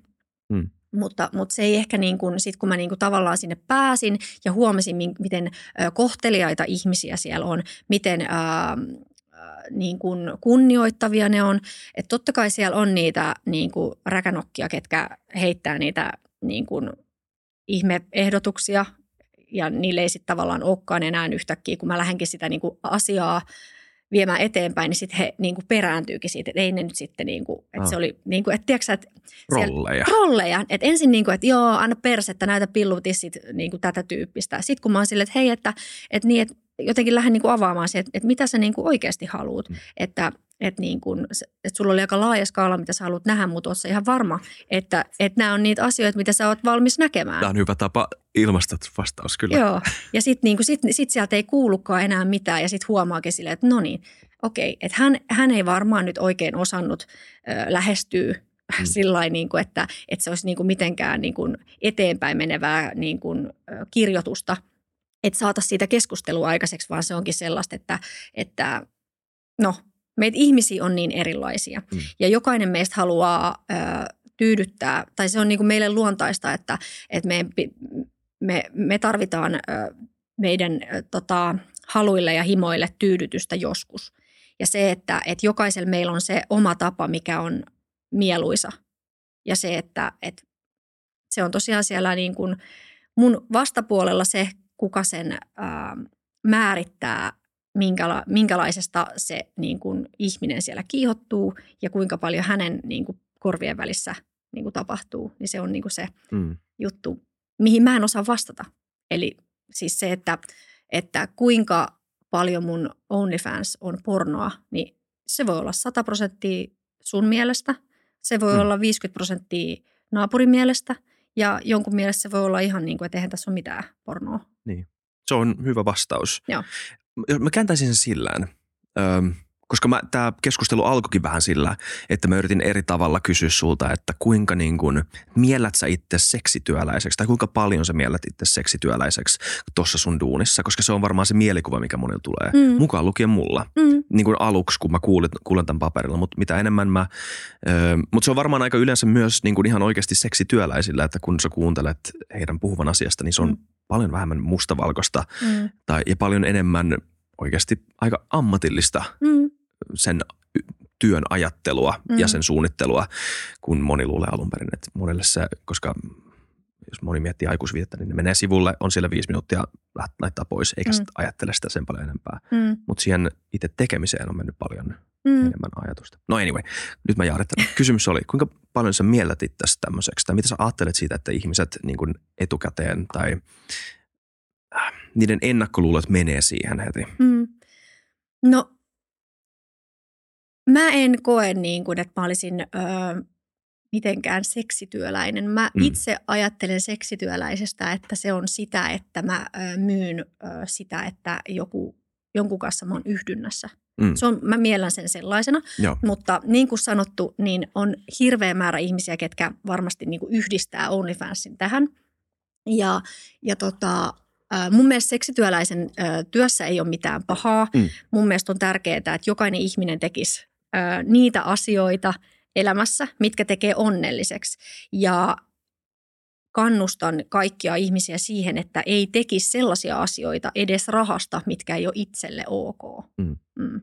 Mm. Mutta, mutta se ei ehkä niin kuin, sit kun mä niin kuin tavallaan sinne pääsin ja huomasin, miten kohteliaita ihmisiä siellä on, miten ää, niin kuin kunnioittavia ne on. Että totta kai siellä on niitä niin kuin räkänokkia, ketkä heittää niitä niin kuin ihmeehdotuksia ja niille ei sitten tavallaan olekaan enää yhtäkkiä, kun mä lähdenkin sitä niin kuin asiaa viemään eteenpäin, niin sitten he niin kuin perääntyykin siitä, että ei ne nyt sitten niin kuin, että oh. se oli niin kuin, että tiedätkö että rolleja. rolleja, että ensin niin kuin, että joo, anna persettä, näitä pillutissit niin kuin tätä tyyppistä. Sitten kun mä oon silleen, että hei, että, että niin, että jotenkin lähden niin kuin avaamaan se, että, että mitä sä niin kuin oikeasti haluat. Mm. Että, että, niin kuin, että sulla oli aika laaja skaala, mitä sä haluat nähdä, mutta oot ihan varma, että, että nämä on niitä asioita, mitä sä oot valmis näkemään. Tämä on hyvä tapa ilmaista vastaus kyllä. Joo, ja sitten niin sit, sit sieltä ei kuulukaan enää mitään ja sitten huomaakin silleen, että no niin, okei, että hän, hän ei varmaan nyt oikein osannut ö, lähestyä mm. (laughs) sillä niin kuin, että, että se olisi niin kuin mitenkään niin kuin eteenpäin menevää niin kuin, kirjoitusta – että saataisiin siitä keskustelua aikaiseksi, vaan se onkin sellaista, että, että no, meitä ihmisiä on niin erilaisia. Mm. Ja jokainen meistä haluaa ö, tyydyttää, tai se on niin kuin meille luontaista, että, että me, me, me tarvitaan ö, meidän ö, tota, haluille ja himoille tyydytystä joskus. Ja se, että, että jokaisella meillä on se oma tapa, mikä on mieluisa. Ja se, että, että se on tosiaan siellä niin kuin mun vastapuolella se kuka sen ää, määrittää, minkäla- minkälaisesta se niin kuin, ihminen siellä kiihottuu ja kuinka paljon hänen niin kuin, korvien välissä niin kuin, tapahtuu. Niin se on niin kuin, se mm. juttu, mihin mä en osaa vastata. Eli siis se, että, että kuinka paljon mun OnlyFans on pornoa, niin se voi olla 100 prosenttia sun mielestä, se voi mm. olla 50 prosenttia naapurin mielestä – ja jonkun mielestä se voi olla ihan niin kuin, että eihän tässä ole mitään pornoa. Niin. Se on hyvä vastaus. Joo. Mä kääntäisin sen sillään. Öm, koska tämä keskustelu alkoikin vähän sillä, että mä yritin eri tavalla kysyä sulta, että kuinka niin kun, miellät sä itse seksityöläiseksi tai kuinka paljon sä miellät itse seksityöläiseksi tuossa sun duunissa, koska se on varmaan se mielikuva, mikä monilla tulee, mm. mukaan lukien mulla. Mm. Niin kuin aluksi, kun mä kuulen, kuulen tämän paperilla, mutta mitä enemmän mä, ö, mutta se on varmaan aika yleensä myös niin kuin ihan oikeasti seksityöläisillä, että kun sä kuuntelet heidän puhuvan asiasta, niin se on mm. paljon vähemmän mustavalkoista mm. tai, ja paljon enemmän oikeasti aika ammatillista Mm. sen työn ajattelua mm. Ja sen suunnittelua, kun moni luulee alun perin, että monelle se, koska jos moni miettii aikuisviitettä, niin ne menee sivulle, on siellä viisi minuuttia, laittaa pois, eikä Mm. mm. ajattele sitä sen paljon enempää. Mm. Mutta siihen itse tekemiseen on mennyt paljon Mm. enemmän ajatusta. No anyway, nyt mä jaarittelen. (laughs) Kysymys oli, kuinka paljon sä miellet itse tämmöiseksi, tai mitä sä ajattelet siitä, että ihmiset niin etukäteen tai äh, niiden ennakkoluulot menee siihen heti? Mm. No, mä en koe niin kuin, että mä olisin öö, mitenkään seksityöläinen. Mä Mm. itse ajattelen seksityöläisestä, että se on sitä, että mä öö, myyn öö, sitä, että joku, jonkun kanssa mä oon yhdynnässä. Mm. Se on, mä miellän sen sellaisena, Joo. mutta niin kuin sanottu, niin on hirveä määrä ihmisiä, ketkä varmasti niin kuin yhdistää OnlyFansin tähän. Ja, ja tota, mun mielestä seksityöläisen työssä ei ole mitään pahaa. Mm. Mun mielestä on tärkeää, että jokainen ihminen tekisi niitä asioita elämässä, mitkä tekee onnelliseksi. Ja kannustan kaikkia ihmisiä siihen, että ei tekisi sellaisia asioita edes rahasta, mitkä ei ole itselle ok. Mm. Mm.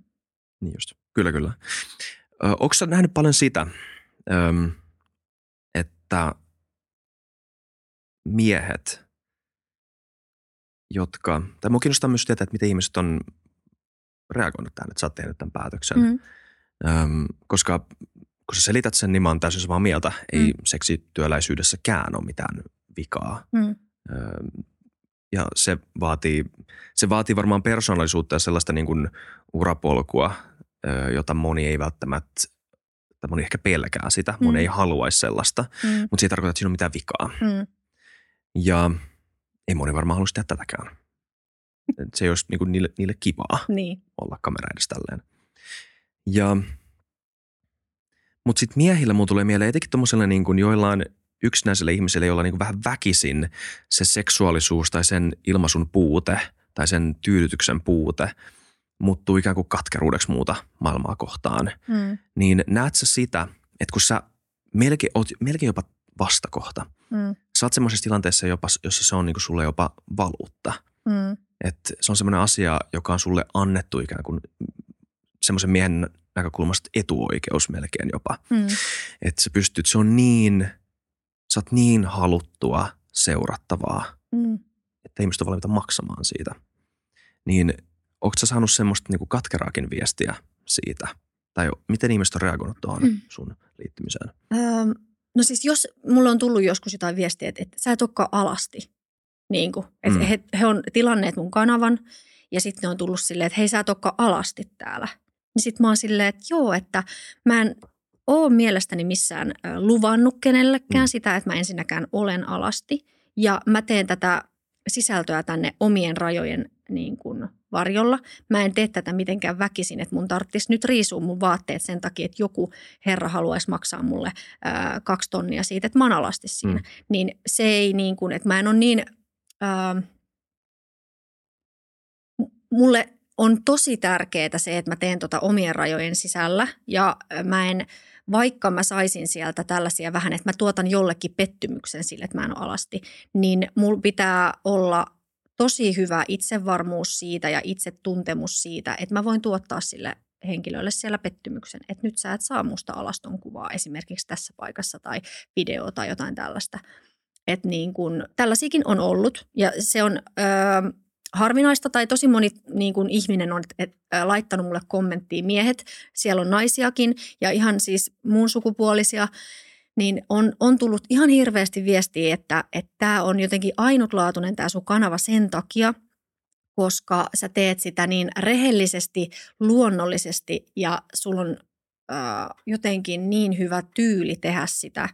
Niin just. Kyllä, kyllä. Ö, onko sä nähnyt paljon sitä, öm, että miehet, jotka, tai mua kiinnostaa myös tietää, että miten ihmiset on reagoinut tähän, että sä oot tehnyt tämän päätöksen. Mm. Öm, koska kun sä selität sen, niin mä oon täysin samaa mieltä. Ei Mm. seksityöläisyydessäkään ole mitään vikaa. Mm. Öö, ja se vaatii, se vaatii varmaan persoonallisuutta ja sellaista niin kuin urapolkua, jota moni ei välttämättä, tai moni ehkä pelkää sitä, moni Mm. ei haluaisi sellaista, Mm. mutta se ei tarkoita, että siinä on mitään vikaa. Mm. Ja ei moni varmaan haluaisi tehdä tätäkään. Et se ei olisi niin kuin niille, niille kivaa Niin. olla kamera edessä tälleen. Ja, mutta sitten miehillä mulla tulee mieleen etenkin tuommoiselle niin kuin joillain yksinäiselle ihmiselle, jolla niin kuin vähän väkisin se seksuaalisuus tai sen ilmaisun puute tai sen tyydytyksen puute muuttuu ikään kuin katkeruudeksi muuta maailmaa kohtaan. Mm. Niin näet sä sitä, että kun sä melkein, oot melkein jopa vastakohta, Mm. Sä oot semmoisessa tilanteessa, jopa, jossa se on niin kuin sulle jopa valuutta – Mm. että se on semmoinen asia, joka on sulle annettu ikään kuin semmoisen miehen näkökulmasta etuoikeus melkein jopa. Mm. Että sä pystyt, se on niin, sä oot niin haluttua seurattavaa, Mm. että ihmiset on valmiita maksamaan siitä. Niin onko sä saanut semmoista niinku katkeraakin viestiä siitä? Tai miten ihmiset on reagoinut tuohon Mm. sun liittymiseen? Öm, no siis jos mulla on tullut joskus jotain viestiä, että, että sä et olekaan alasti. Niin kuin, että Mm. he, he on tilanneet mun kanavan ja sitten ne on tullut silleen, että hei sä et olekaan alasti täällä. Niin sitten mä oon silleen, että joo, että mä en ole mielestäni missään luvannut kenellekään mm. sitä, että mä ensinnäkään olen alasti. Ja mä teen tätä sisältöä tänne omien rajojen niin kuin varjolla. Mä en tee tätä mitenkään väkisin, että mun tarvitsisi nyt riisua mun vaatteet sen takia, että joku herra haluaisi maksaa mulle ää, kaksi tonnia siitä, että mä oon alasti siinä. Mm. Niin se ei niin kuin, että mä en ole niin, ää, mulle on tosi tärkeää se, että mä teen tota omien rajojen sisällä ja mä en, vaikka mä saisin sieltä tällaisia vähän, että mä tuotan jollekin pettymyksen sille, että mä en ole alasti, niin mulla pitää olla tosi hyvä itsevarmuus siitä ja itsetuntemus siitä, että mä voin tuottaa sille henkilölle siellä pettymyksen, että nyt sä et saa musta alaston kuvaa esimerkiksi tässä paikassa tai video tai jotain tällaista. Että niin kun, tällaisiakin on ollut ja se on öö, harvinaista tai tosi moni niin kun ihminen on et, ä, laittanut mulle kommenttia. Miehet, siellä on naisiakin ja ihan siis muun sukupuolisia, niin on, on tullut ihan hirveästi viestiä, että tämä on jotenkin ainutlaatuinen tämä sun kanava sen takia, koska sä teet sitä niin rehellisesti, luonnollisesti ja sulla on äh, jotenkin niin hyvä tyyli tehdä sitä,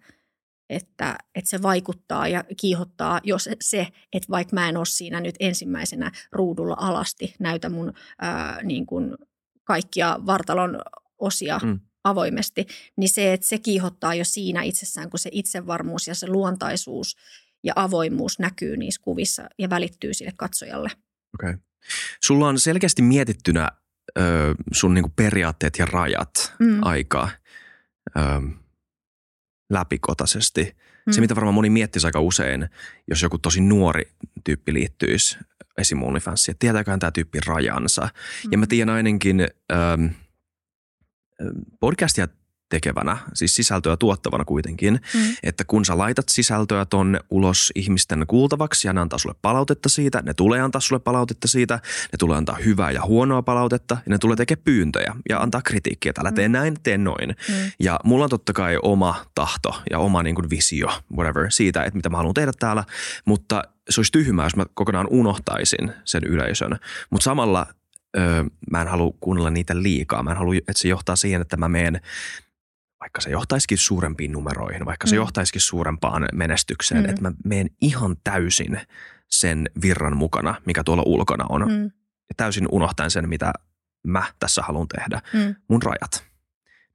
että, että se vaikuttaa ja kiihottaa, jos se, että vaikka mä en ole siinä nyt ensimmäisenä ruudulla alasti, näytä mun äh, niin kuin kaikkia vartalon osia Mm. mm. avoimesti, niin se, että se kiihottaa jo siinä itsessään, kun se itsevarmuus ja se luontaisuus ja avoimuus näkyy niissä kuvissa ja välittyy sille katsojalle. Okei. Okay. Sulla on selkeästi mietittynä ö, sun niinku periaatteet ja rajat Mm. aika ö, läpikotaisesti. Mm. Se, mitä varmaan moni miettisi aika usein, jos joku tosi nuori tyyppi liittyisi esim. OnlyFansia, että tietääköhän tämä tyyppi rajansa. Mm. Ja mä tiedän ainakin ähm, podcastia tekevänä, siis sisältöä tuottavana kuitenkin, Mm. että kun sä laitat sisältöä tonne ulos ihmisten kuultavaksi ja ne antaa sulle palautetta siitä, ne tulee antaa sulle palautetta siitä, ne tulee antaa hyvää ja huonoa palautetta ja ne tulee tekemään pyyntöjä ja antaa kritiikkiä, että älä tee näin, tee noin. Mm. Ja mulla on totta kai oma tahto ja oma niin kuin visio, whatever, siitä, että mitä mä haluan tehdä täällä, mutta se olisi tyhmää, jos mä kokonaan unohtaisin sen yleisön. Mutta samalla öö, mä en halua kuunnella niitä liikaa. Mä en halua, että se johtaa siihen, että mä meen vaikka se johtaisikin suurempiin numeroihin, vaikka se Mm. johtaisikin suurempaan menestykseen, Mm. että mä menen ihan täysin sen virran mukana, mikä tuolla ulkona on. Mm. Ja täysin unohtaen sen, mitä mä tässä haluan tehdä Mm. mun rajat.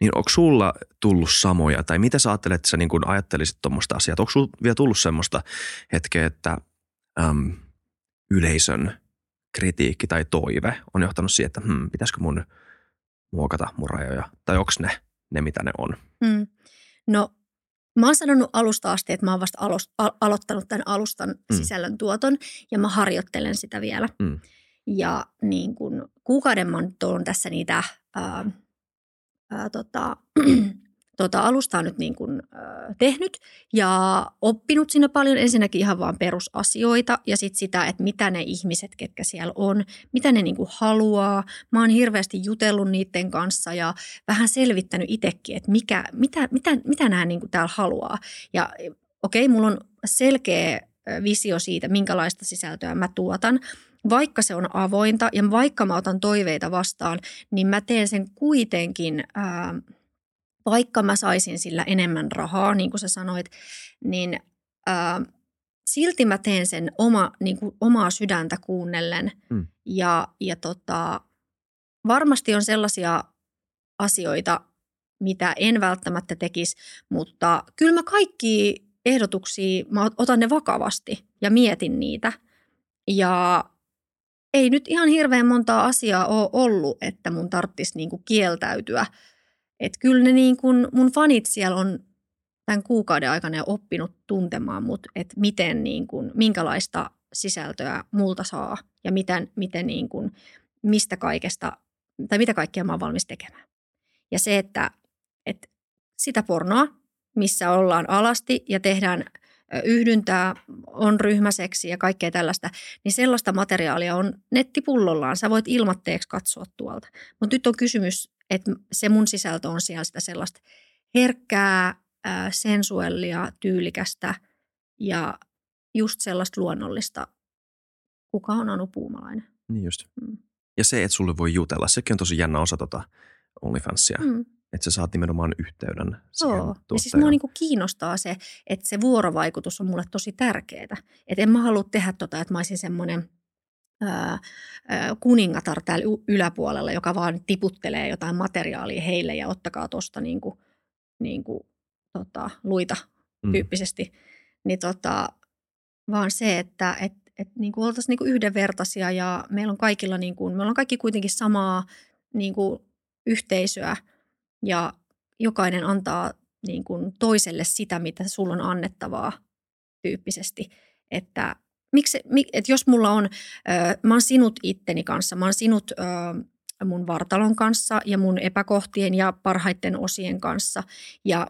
Niin onko sulla tullut samoja, tai mitä sä ajattelet, että sä niin kun ajattelisit tuommoista asiaa? Onko sulla vielä tullut semmoista hetkeä, että äm, yleisön kritiikki tai toive on johtanut siihen, että hmm, pitäisikö mun muokata mun rajoja? Tai onko ne ne, mitä ne on? Mm. No, mä oon sanonut alusta asti, että mä oon vasta alo- al- aloittanut tämän alustan Mm. sisällön tuoton ja mä harjoittelen sitä vielä. Mm. Ja niin kun kuukauden mä oon tässä niitä ää, ää, tota, (clears throat) tota alustaa nyt niin kun, ää, tehnyt ja oppinut siinä paljon ensinnäkin ihan vaan perusasioita ja sitten sitä, että mitä ne ihmiset, ketkä siellä on, mitä ne niin kuin haluaa. Mä oon hirveästi jutellut niiden kanssa ja vähän selvittänyt itsekin, että mikä, mitä, mitä, mitä nämä niin kuin täällä haluaa. Ja okei, mulla on selkeä visio siitä, minkälaista sisältöä mä tuotan. Vaikka se on avointa ja vaikka mä otan toiveita vastaan, niin mä teen sen kuitenkin, ää, vaikka mä saisin sillä enemmän rahaa, niin kuin sä sanoit, niin ää, silti mä teen sen oma, niin kuin omaa sydäntä kuunnellen. Mm. Ja, ja tota, varmasti on sellaisia asioita, mitä en välttämättä tekisi, mutta kyllä mä kaikki ehdotuksia, mä otan ne vakavasti ja mietin niitä. Ja ei nyt ihan hirveän montaa asiaa ole ollut, että mun tarvitsisi niinku kieltäytyä. Että kyllä ne niin kuin mun fanit siellä on tämän kuukauden aikana jo oppinut tuntemaan mut, että miten niin kuin, minkälaista sisältöä multa saa ja miten, miten niin kuin, mistä kaikesta tai mitä kaikkea mä oon valmis tekemään. Ja se, että, että sitä pornoa, missä ollaan alasti ja tehdään yhdyntää, on ryhmäseksi ja kaikkea tällaista, niin sellaista materiaalia on nettipullollaan. Sä voit ilmatteeksi katsoa tuolta. Mutta nyt on kysymys, että se mun sisältö on siellä sitä sellaista herkkää, ää, sensuellia, tyylikästä ja just sellaista luonnollista. Kuka on Anu Puumalainen? Niin just. Mm. Ja se, että sulle voi jutella, sekin on tosi jännä osa tota OnlyFansia. Mm. Että sä saat nimenomaan yhteyden siihen Joo. Ja siis mua niinku kiinnostaa se, että se vuorovaikutus on mulle tosi tärkeää. Että en mä halua tehdä tota, että mä olisin semmoinen kuningatar täällä yläpuolella, joka vaan tiputtelee jotain materiaalia heille ja ottakaa tuosta niinku, niinku, tota, luita Mm. tyyppisesti. Niin tota, vaan se, että et, et niinku oltaisiin niinku yhdenvertaisia ja meillä on kaikilla, niinku, me ollaan kaikki kuitenkin samaa niinku, yhteisöä ja jokainen antaa niin kuin toiselle sitä, mitä sulla on annettavaa tyyppisesti. Että, miksi, mi, että jos mulla on, mä oon sinut itteni kanssa, mä oon sinut mun vartalon kanssa ja mun epäkohtien ja parhaiten osien kanssa ja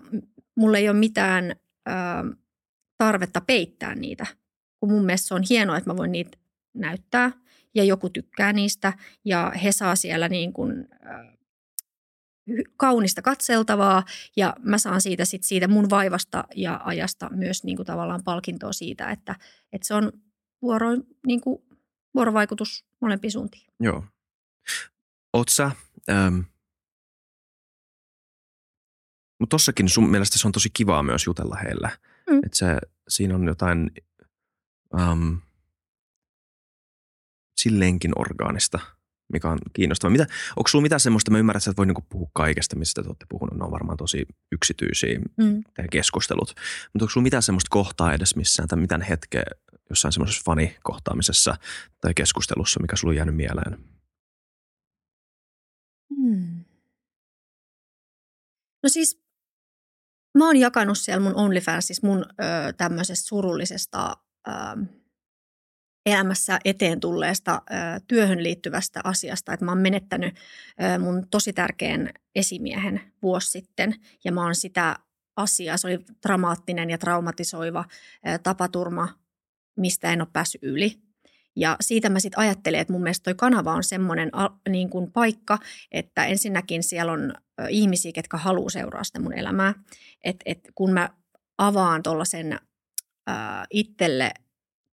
mulla ei ole mitään tarvetta peittää niitä, kun mun mielestä se on hienoa, että mä voin niitä näyttää ja joku tykkää niistä ja he saa siellä niin kuin, kaunista katseltavaa ja mä saan siitä sit siitä mun vaivasta ja ajasta myös niin kuin tavallaan palkintoa siitä, että, että se on vuoro, niin kuin vuorovaikutus molempiin suuntiin. Joo. Oot sä, ähm, mutta tossakin sun mielestä se on tosi kivaa myös jutella heille. Mm. Että se, siinä on jotain ähm, silleenkin orgaanista, mikä on kiinnostavaa. Mitä, onko sulla mitään semmoista, mä ymmärrän, että sä et voi niinku puhua kaikesta, mistä te olette puhunut. Ne on varmaan tosi yksityisiä Mm. teidän keskustelut. Mutta onko sulla mitään semmoista kohtaa edes missään tai mitään hetkeä jossain semmoisessa fanikohtaamisessa tai keskustelussa, mikä sulla on jäänyt mieleen? Hmm. No siis mä oon jakanut siellä mun OnlyFansissa mun ö, tämmöisestä surullisesta ö, elämässä eteen tulleesta ö, työhön liittyvästä asiasta, että mä oon menettänyt ö, mun tosi tärkeän esimiehen vuosi sitten ja mä oon sitä asiaa, se oli dramaattinen ja traumatisoiva ö, tapaturma, mistä en ole päässyt yli. Ja siitä mä sitten ajattelen, että mun mielestä toi kanava on semmoinen niin kuin paikka, että ensinnäkin siellä on ihmisiä, ketkä haluaa seuraa sitä mun elämää. Että et kun mä avaan tuollaisen itselle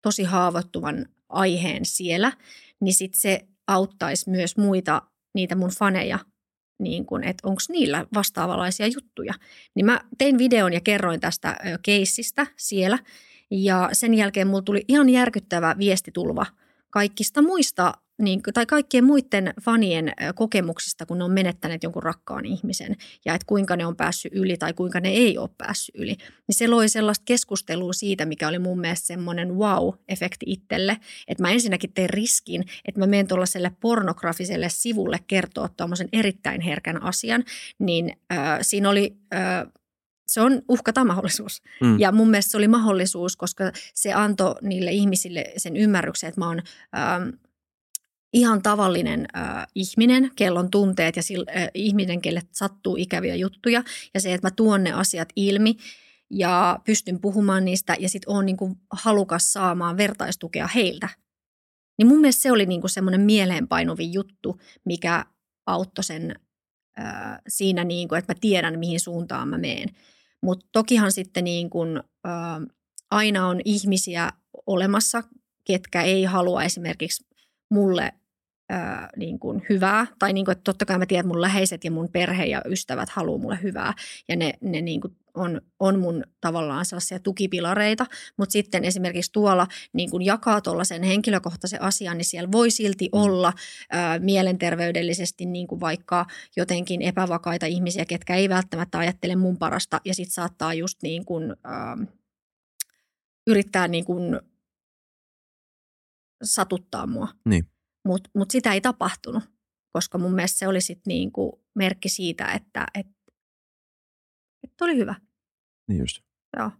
tosi haavoittuvan aiheen siellä, niin sitten se auttaisi myös muita, niitä mun faneja, niin että onko niillä vastaavanlaisia juttuja. Niin mä tein videon ja kerroin tästä keissistä siellä – ja sen jälkeen mulla tuli ihan järkyttävä viestitulva kaikista muista, niin, tai kaikkien muiden fanien kokemuksista, kun ne on menettäneet jonkun rakkaan ihmisen. Ja että kuinka ne on päässyt yli tai kuinka ne ei ole päässyt yli. Niin se loi sellaista keskustelua siitä, mikä oli mun mielestä semmoinen wow-efekti itselle, että mä ensinnäkin tein riskin, että mä menen tuollaiselle pornografiselle sivulle kertoa tuommoisen erittäin herkän asian, niin äh, siinä oli äh, se on uhkata mahdollisuus. Mm. Ja mun mielestä se oli mahdollisuus, koska se antoi niille ihmisille sen ymmärryksen, että mä oon ähm, ihan tavallinen äh, ihminen, kellon tunteet ja sil, äh, ihminen, kelle sattuu ikäviä juttuja. Ja se, että mä tuon ne asiat ilmi ja pystyn puhumaan niistä ja sitten oon niinku halukas saamaan vertaistukea heiltä. Niin mun mielestä se oli niinku semmoinen mieleenpainuvin juttu, mikä auttoi sen äh, siinä, niinku, että mä tiedän, mihin suuntaan mä meen. Mutta tokihan sitten niin kun, ä, aina on ihmisiä olemassa, ketkä ei halua esimerkiksi mulle ää, niin kuin hyvää. Tai niin kuin, että totta kai mä tiedän, että mun läheiset ja mun perhe ja ystävät haluaa mulle hyvää. Ja ne, ne niin kuin on, on mun tavallaan sellaisia tukipilareita. Mutta sitten esimerkiksi tuolla niin kuin jakaa tuollaisen henkilökohtaisen asian, niin siellä voi silti mm. olla ää, mielenterveydellisesti niin kuin vaikka jotenkin epävakaita ihmisiä, ketkä ei välttämättä ajattele mun parasta. Ja sitten saattaa just niin kuin, ää, yrittää niin kuin satuttaa mua. Niin. Mutta mut sitä ei tapahtunut, koska mun mielestä se oli sitten niinku merkki siitä, että et, et oli hyvä. Niin just. Joo.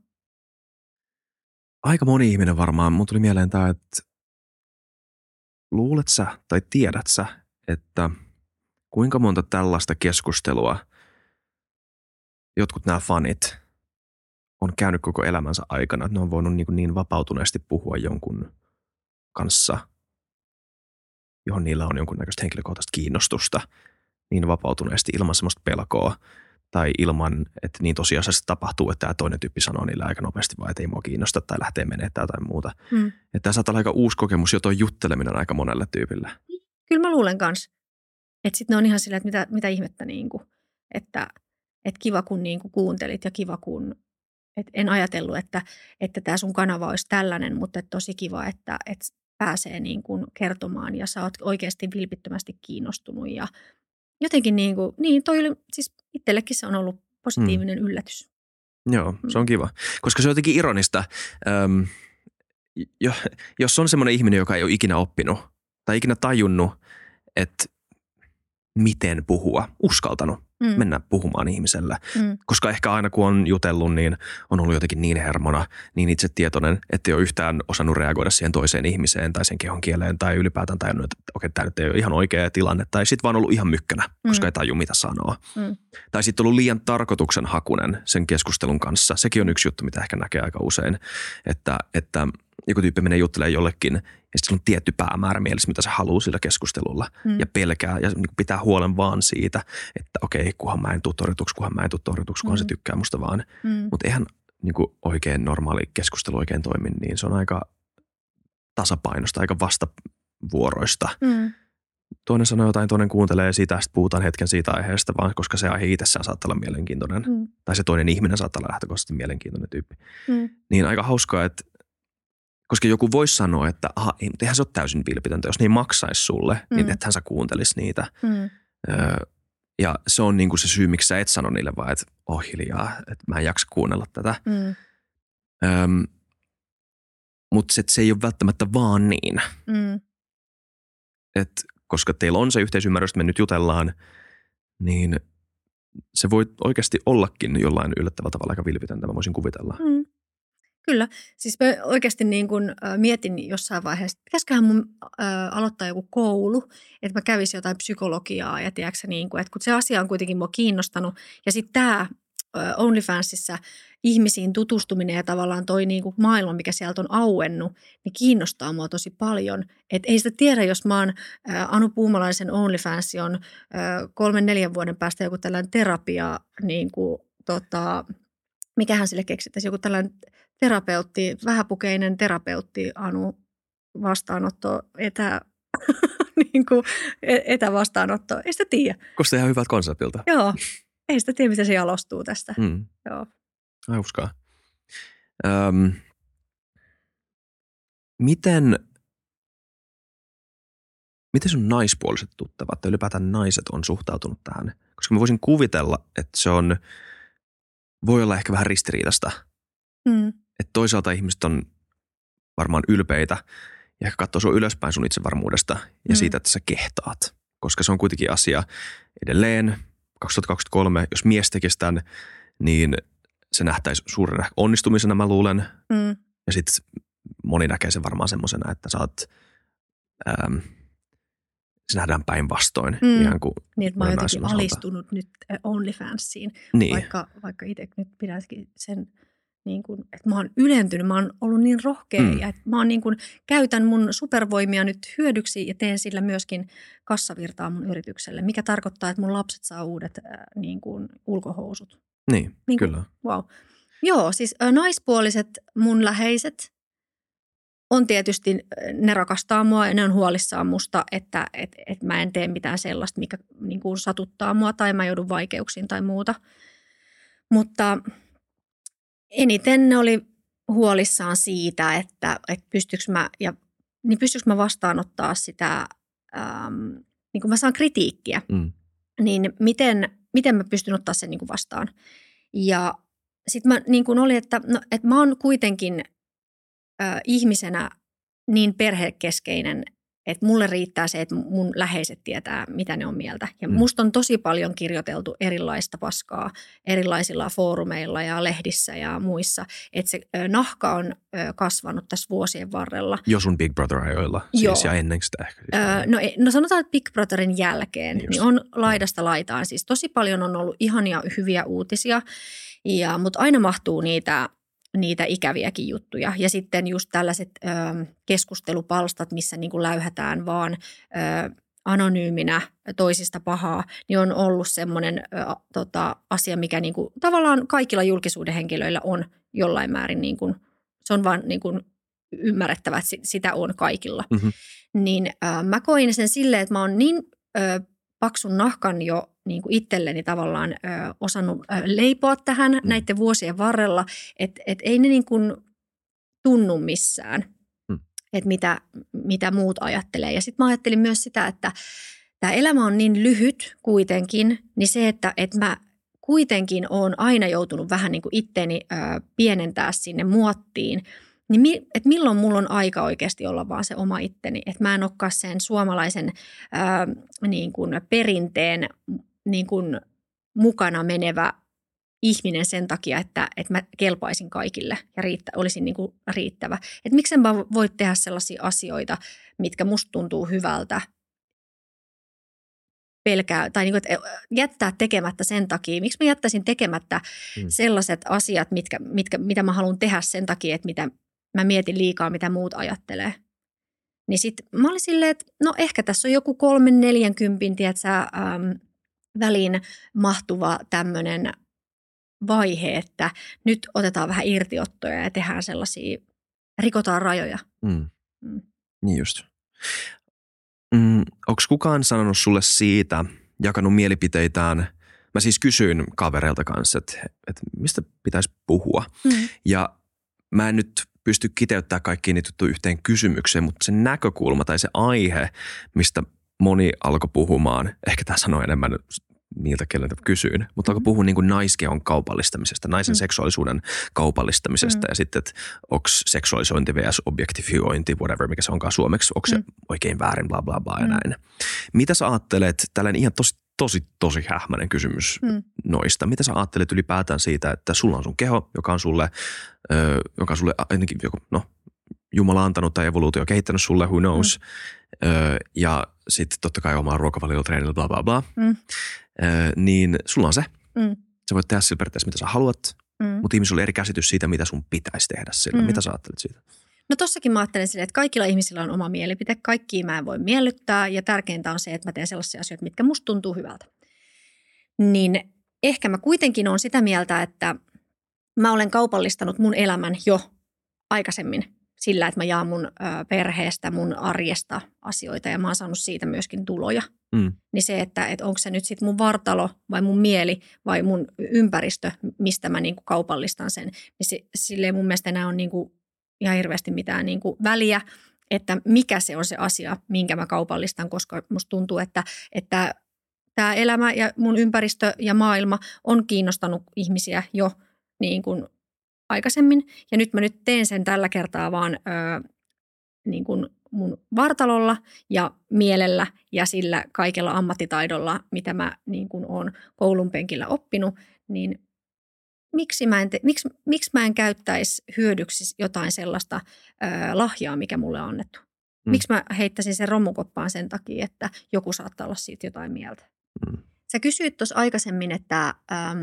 Aika moni ihminen varmaan, mun tuli mieleen tämä, että luulet sä tai tiedät sä, että kuinka monta tällaista keskustelua jotkut nämä fanit on käynyt koko elämänsä aikana, että ne on voinut niin, niin vapautuneesti puhua jonkun kanssa – johon niillä on jonkunnäköistä henkilökohtaista kiinnostusta niin vapautuneesti ilman semmoista pelkoa tai ilman, että niin tosiasiassa tapahtuu, että tämä toinen tyyppi sanoo niille aika nopeasti vaan, että ei mua kiinnosta tai lähtee menemään tai jotain muuta. Mm. Että tämä saattaa olla aika uusi kokemus jo tuo jutteleminen aika monelle tyypille. Kyllä mä luulen kanssa. Että sitten ne on ihan silleen, että mitä, mitä ihmettä niin kuin, että, että kiva kun niin kuin kuuntelit ja kiva kun, että en ajatellut, että, että tämä sun kanava olisi tällainen, mutta että tosi kiva, että, että pääsee niin kuin kertomaan ja sä oot oikeasti vilpittömästi kiinnostunut ja jotenkin niin kuin, niin toi oli, siis itsellekin se on ollut positiivinen mm. yllätys. Joo, se on mm. kiva, koska se on jotenkin ironista, Öm, jo, jos on semmoinen ihminen, joka ei ole ikinä oppinut tai ikinä tajunnut, että miten puhua, uskaltanut mm. mennä puhumaan ihmiselle. Mm. Koska ehkä aina kun on jutellut, niin on ollut jotenkin niin hermona, niin itsetietoinen, että ei ole yhtään osannut reagoida siihen toiseen ihmiseen tai sen kehon kieleen tai ylipäätään tajunnut, että okei, tämä nyt ei ole ihan oikea tilanne. Tai sitten vaan ollut ihan mykkänä, koska mm. ei taju mitä sanoo. Mm. Tai sitten ollut liian tarkoituksenhakunen sen keskustelun kanssa. Sekin on yksi juttu, mitä ehkä näkee aika usein, että, että – joku tyyppi menee juttelemaan jollekin ja sitten on tietty päämäärä mielessä, mitä se haluaa sillä keskustelulla mm. ja pelkää ja niin pitää huolen vaan siitä, että okei, kunhan mä en tule torjutuksi, kunhan mä en tule torjutuksi, kunhan mm. se tykkää musta vaan. Mm. Mutta eihän niin kuin oikein normaali keskustelu oikein toimi, niin se on aika tasapainosta, aika vastavuoroista. Mm. Toinen sanoo jotain, toinen kuuntelee sitä, sitten puhutaan hetken siitä aiheesta, vaan koska se aihe itsessään saattaa olla mielenkiintoinen. Mm. Tai se toinen ihminen saattaa olla lähtökohtaisesti mielenkiintoinen tyyppi. Mm. Niin aika hauskaa, että koska joku voisi sanoa, että aha, ei, mutta eihän se ole täysin vilpitöntä, jos ne ei maksaisi sulle, niin mm. niin ethän sä kuuntelisi niitä. Mm. Öö, ja se on niinku se syy, miksi sä et sano niille vaan, että oh hiljaa, että mä en jaksa kuunnella tätä. Mm. Öö, mutta se, se ei ole välttämättä vaan niin. Mm. Et, koska teillä on se yhteisymmärrys, että me nyt jutellaan, niin se voi oikeasti ollakin jollain yllättävällä tavalla aika vilpitöntä, mä voisin kuvitella. Mm. Kyllä. Siis mä oikeasti niin kun, äh, mietin jossain vaiheessa, että pitäisiköhän mun äh, aloittaa joku koulu, että mä kävisin jotain psykologiaa ja tiedätkö, niin kun, että kun se asia on kuitenkin mua kiinnostanut. Ja sitten tämä äh, OnlyFansissa ihmisiin tutustuminen ja tavallaan toi niin maailma, mikä sieltä on auennut, niin kiinnostaa mua tosi paljon. Et ei sitä tiedä, jos mä oon äh, Anu Puumalaisen OnlyFans on äh, kolmen neljän vuoden päästä joku tällainen terapia, niin kuin, tota, mikähän sille keksittäisi, joku tällainen terapeutti, vähäpukeinen terapeutti Anu vastaanotto, etä, (laughs) niin kuin, e-, etävastaanotto. Ei sitä tiedä. Koska ihan hyvät konseptilta. Joo. Ei sitä tiedä, miten se jalostuu tästä. Mm. Joo. Hauskaa. Öm, miten, miten sun naispuoliset tuttavat tai ylipäätään naiset on suhtautunut tähän? Koska mä voisin kuvitella, että se on, voi olla ehkä vähän ristiriidasta. Mm. Että toisaalta ihmiset on varmaan ylpeitä ja ehkä katsoo sun ylöspäin sun itsevarmuudesta ja Mm. siitä, että sä kehtaat. Koska se on kuitenkin asia edelleen 2023, jos mies tekisi tämän, niin se nähtäisi suurena onnistumisena, mä luulen. Mm. Ja sitten moni näkee sen varmaan semmoisena, että sä oot, ähm, se nähdään päinvastoin. Mm. Ihan kuin, Niin, että mä oon jotenkin osalta. alistunut nyt äh, OnlyFansiin, niin, vaikka, vaikka itse nyt pidänkin sen, niin kuin, että mä oon ylentynyt, mä oon ollut niin rohkea Mm. ja että mä oon niin kuin, käytän mun supervoimia nyt hyödyksi ja teen sillä myöskin kassavirtaa mun yritykselle, mikä tarkoittaa, että mun lapset saa uudet äh, niin kuin, ulkohousut. niin, Niin kuin- kyllä. Wow. Joo, siis ö, naispuoliset mun läheiset on tietysti, ö, ne rakastaa mua ja ne on huolissaan musta, että et, et mä en tee mitään sellaista, mikä niin kuin satuttaa mua tai mä joudun vaikeuksiin tai muuta. Mutta eniten ne oli huolissaan siitä, että, että pystyykö mä, ja, niin pystyykö mä vastaanottaa sitä, äm, niin kuin mä saan kritiikkiä Mm. niin miten, miten mä pystyn ottaa sen niin kuin vastaan. Ja sitten mä niin kuin oli, että, no, että mä oon kuitenkin ö, ihmisenä niin perhekeskeinen, että mulle riittää se, että mun läheiset tietää, mitä ne on mieltä. Ja Mm. musta on tosi paljon kirjoiteltu erilaista paskaa erilaisilla foorumeilla ja lehdissä ja muissa. Että se nahka on kasvanut tässä vuosien varrella. Jo sun Big Brother-ajoilla Joo. siis ja ennen sitä ehkä. Öö, no, ei- no sanotaan, että Big Brotherin jälkeen Just. niin on laidasta laitaan. Siis tosi paljon on ollut ihania hyviä uutisia, ja, mutta aina mahtuu niitä, niitä ikäviäkin juttuja. Ja sitten just tällaiset ö, keskustelupalstat, missä niin kuin läyhätään vaan ö, anonyyminä toisista pahaa, niin on ollut semmoinen ö, tota, asia, mikä niin kuin, tavallaan kaikilla julkisuuden henkilöillä on jollain määrin, niin kuin, se on vaan niin kuin ymmärrettävä, että si- sitä on kaikilla Mhm. niin äh, mä koin sen silleen, että mä oon niin äh, paksun nahkan jo niin kuin itselleni tavallaan äh, osannut äh, leipoa tähän mm. näiden vuosien varrella, että et ei ne niin kuin tunnu missään, Mm. että mitä, mitä muut ajattelee. Ja sitten mä ajattelin myös sitä, että tämä elämä on niin lyhyt kuitenkin, niin se, että, että mä kuitenkin oon aina joutunut vähän niin kuin itteeni ö, pienentää sinne muottiin, niin mi, että milloin mulla on aika oikeasti olla vaan se oma itteni, että mä en olekaan sen suomalaisen ö, niin kuin perinteen niin kuin mukana menevä ihminen sen takia, että, että mä kelpaisin kaikille ja riittä, olisin niin kuin riittävä. Että miksen mä voi tehdä sellaisia asioita, mitkä musta tuntuu hyvältä pelkää, tai niin kuin, että jättää tekemättä sen takia. Miksi mä jättäisin tekemättä Mm. sellaiset asiat, mitkä, mitkä, mitä mä haluan tehdä sen takia, että mitä mä mietin liikaa, mitä muut ajattelee. Niin sit mä olin silleen, että no ehkä tässä on joku kolmen neljänkympin, tiedätkö, äm, väliin mahtuva tämmöinen vaihe, että nyt otetaan vähän irtiottoja ja tehdään sellaisia, rikotaan rajoja. Mm. Mm. Niin just. Mm, Onko kukaan sanonut sulle siitä, jakanut mielipiteitään? Mä siis kysyin kavereilta kanssa, että, että mistä pitäisi puhua. Mm. Ja mä en nyt pysty kiteyttämään kaikkiin niitä yhteen kysymykseen, mutta se näkökulma tai se aihe, mistä moni alkoi puhumaan, ehkä tämä sanoi enemmän niiltä, keneltä kysyin, mutta alkoi puhua niin kuin naiskehon kaupallistamisesta, naisen Mm. seksuaalisuuden kaupallistamisesta Mm. ja sitten, että onko seksuaalisointi vs. objektifiointi, whatever, mikä se onkaan suomeksi, onko se Mm. oikein väärin, bla bla bla ja Mm. näin. Mitä sä ajattelet, tällainen ihan tosi tosi, tosi hähmäinen kysymys Mm. noista. Mitä sä ajattelet ylipäätään siitä, että sulla on sun keho, joka on sulle, ö, joka on sulle ainakin joku, no, Jumala antanut tai evoluutio kehittänyt sulle, who knows. Mm. Ö, ja sitten totta kai omaa ruokavaliotreenillä, bla bla bla. Mm. Ö, niin sulla on se. Mm. Sä voit tehdä sillä periaatteessa mitä sä haluat, Mm. mutta ihmisillä on eri käsitys siitä, mitä sun pitäisi tehdä sillä. Mm. Mitä sä ajattelet siitä? No tossakin mä ajattelen silleen, että kaikilla ihmisillä on oma mielipite, kaikki mä en voi miellyttää ja tärkeintä on se, että mä teen sellaisia asioita, mitkä musta tuntuu hyvältä. Niin ehkä mä kuitenkin on sitä mieltä, että mä olen kaupallistanut mun elämän jo aikaisemmin sillä, että mä jaan mun perheestä, mun arjesta asioita ja mä oon saanut siitä myöskin tuloja. Mm. Niin se, että, että onko se nyt sitten mun vartalo vai mun mieli vai mun ympäristö, mistä mä niinku kaupallistan sen, niin se, silleen mun mielestä nämä on niinku ihan hirveästi mitään niinku väliä, että mikä se on se asia, minkä mä kaupallistan, koska musta tuntuu, että, että tämä elämä ja mun ympäristö ja maailma on kiinnostanut ihmisiä jo niin kuin aikaisemmin. Ja nyt mä nyt teen sen tällä kertaa vaan ö, niin kuin mun vartalolla ja mielellä ja sillä kaikella ammattitaidolla, mitä mä niin kuin oon koulun penkillä oppinut, niin miksi mä en, te, miksi, miksi mä en käyttäisi hyödyksi jotain sellaista ö, lahjaa, mikä mulle on annettu? Mm. Miksi mä heittäisin sen romukoppaan sen takia, että joku saattaa olla siitä jotain mieltä? Mm. Sä kysyit tuossa aikaisemmin, että ähm,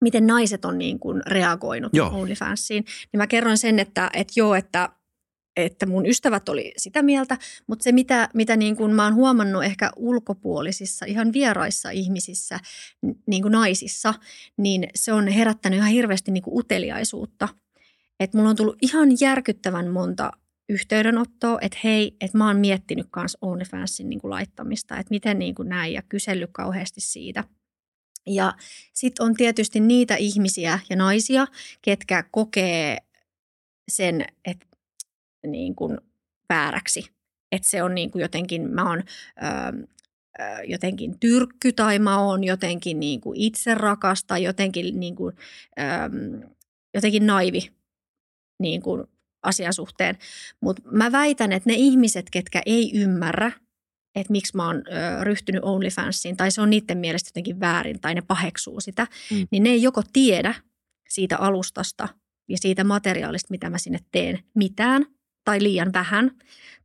miten naiset on niin kuin reagoinut Joo. OnlyFansiin. Niin mä kerroin sen, että, että joo, että, että mun ystävät oli sitä mieltä, mutta se mitä, mitä niin kuin mä oon huomannut ehkä ulkopuolisissa, ihan vieraissa ihmisissä, niin kuin naisissa, niin se on herättänyt ihan hirveästi niin kuin uteliaisuutta. Että mulla on tullut ihan järkyttävän monta yhteydenottoa, että hei, että mä oon miettinyt kans OnlyFansin niin kuin laittamista, että miten niin kuin näin ja kysellyt kauheasti siitä. Ja sitten on tietysti niitä ihmisiä ja naisia, ketkä kokee sen, että niin kuin vääräksi. Että se on niin kuin jotenkin, mä oon ö, ö, jotenkin tyrkky tai mä oon jotenkin niin kuin itse rakas tai jotenkin, niin kuin, ö, jotenkin naivi niin kuin asian suhteen. Mutta mä väitän, että ne ihmiset, ketkä ei ymmärrä, että miksi mä oon ö, ryhtynyt OnlyFansiin, tai se on niiden mielestä jotenkin väärin, tai ne paheksuu sitä, Mm. niin ne ei joko tiedä siitä alustasta ja siitä materiaalista, mitä mä sinne teen, mitään tai liian vähän.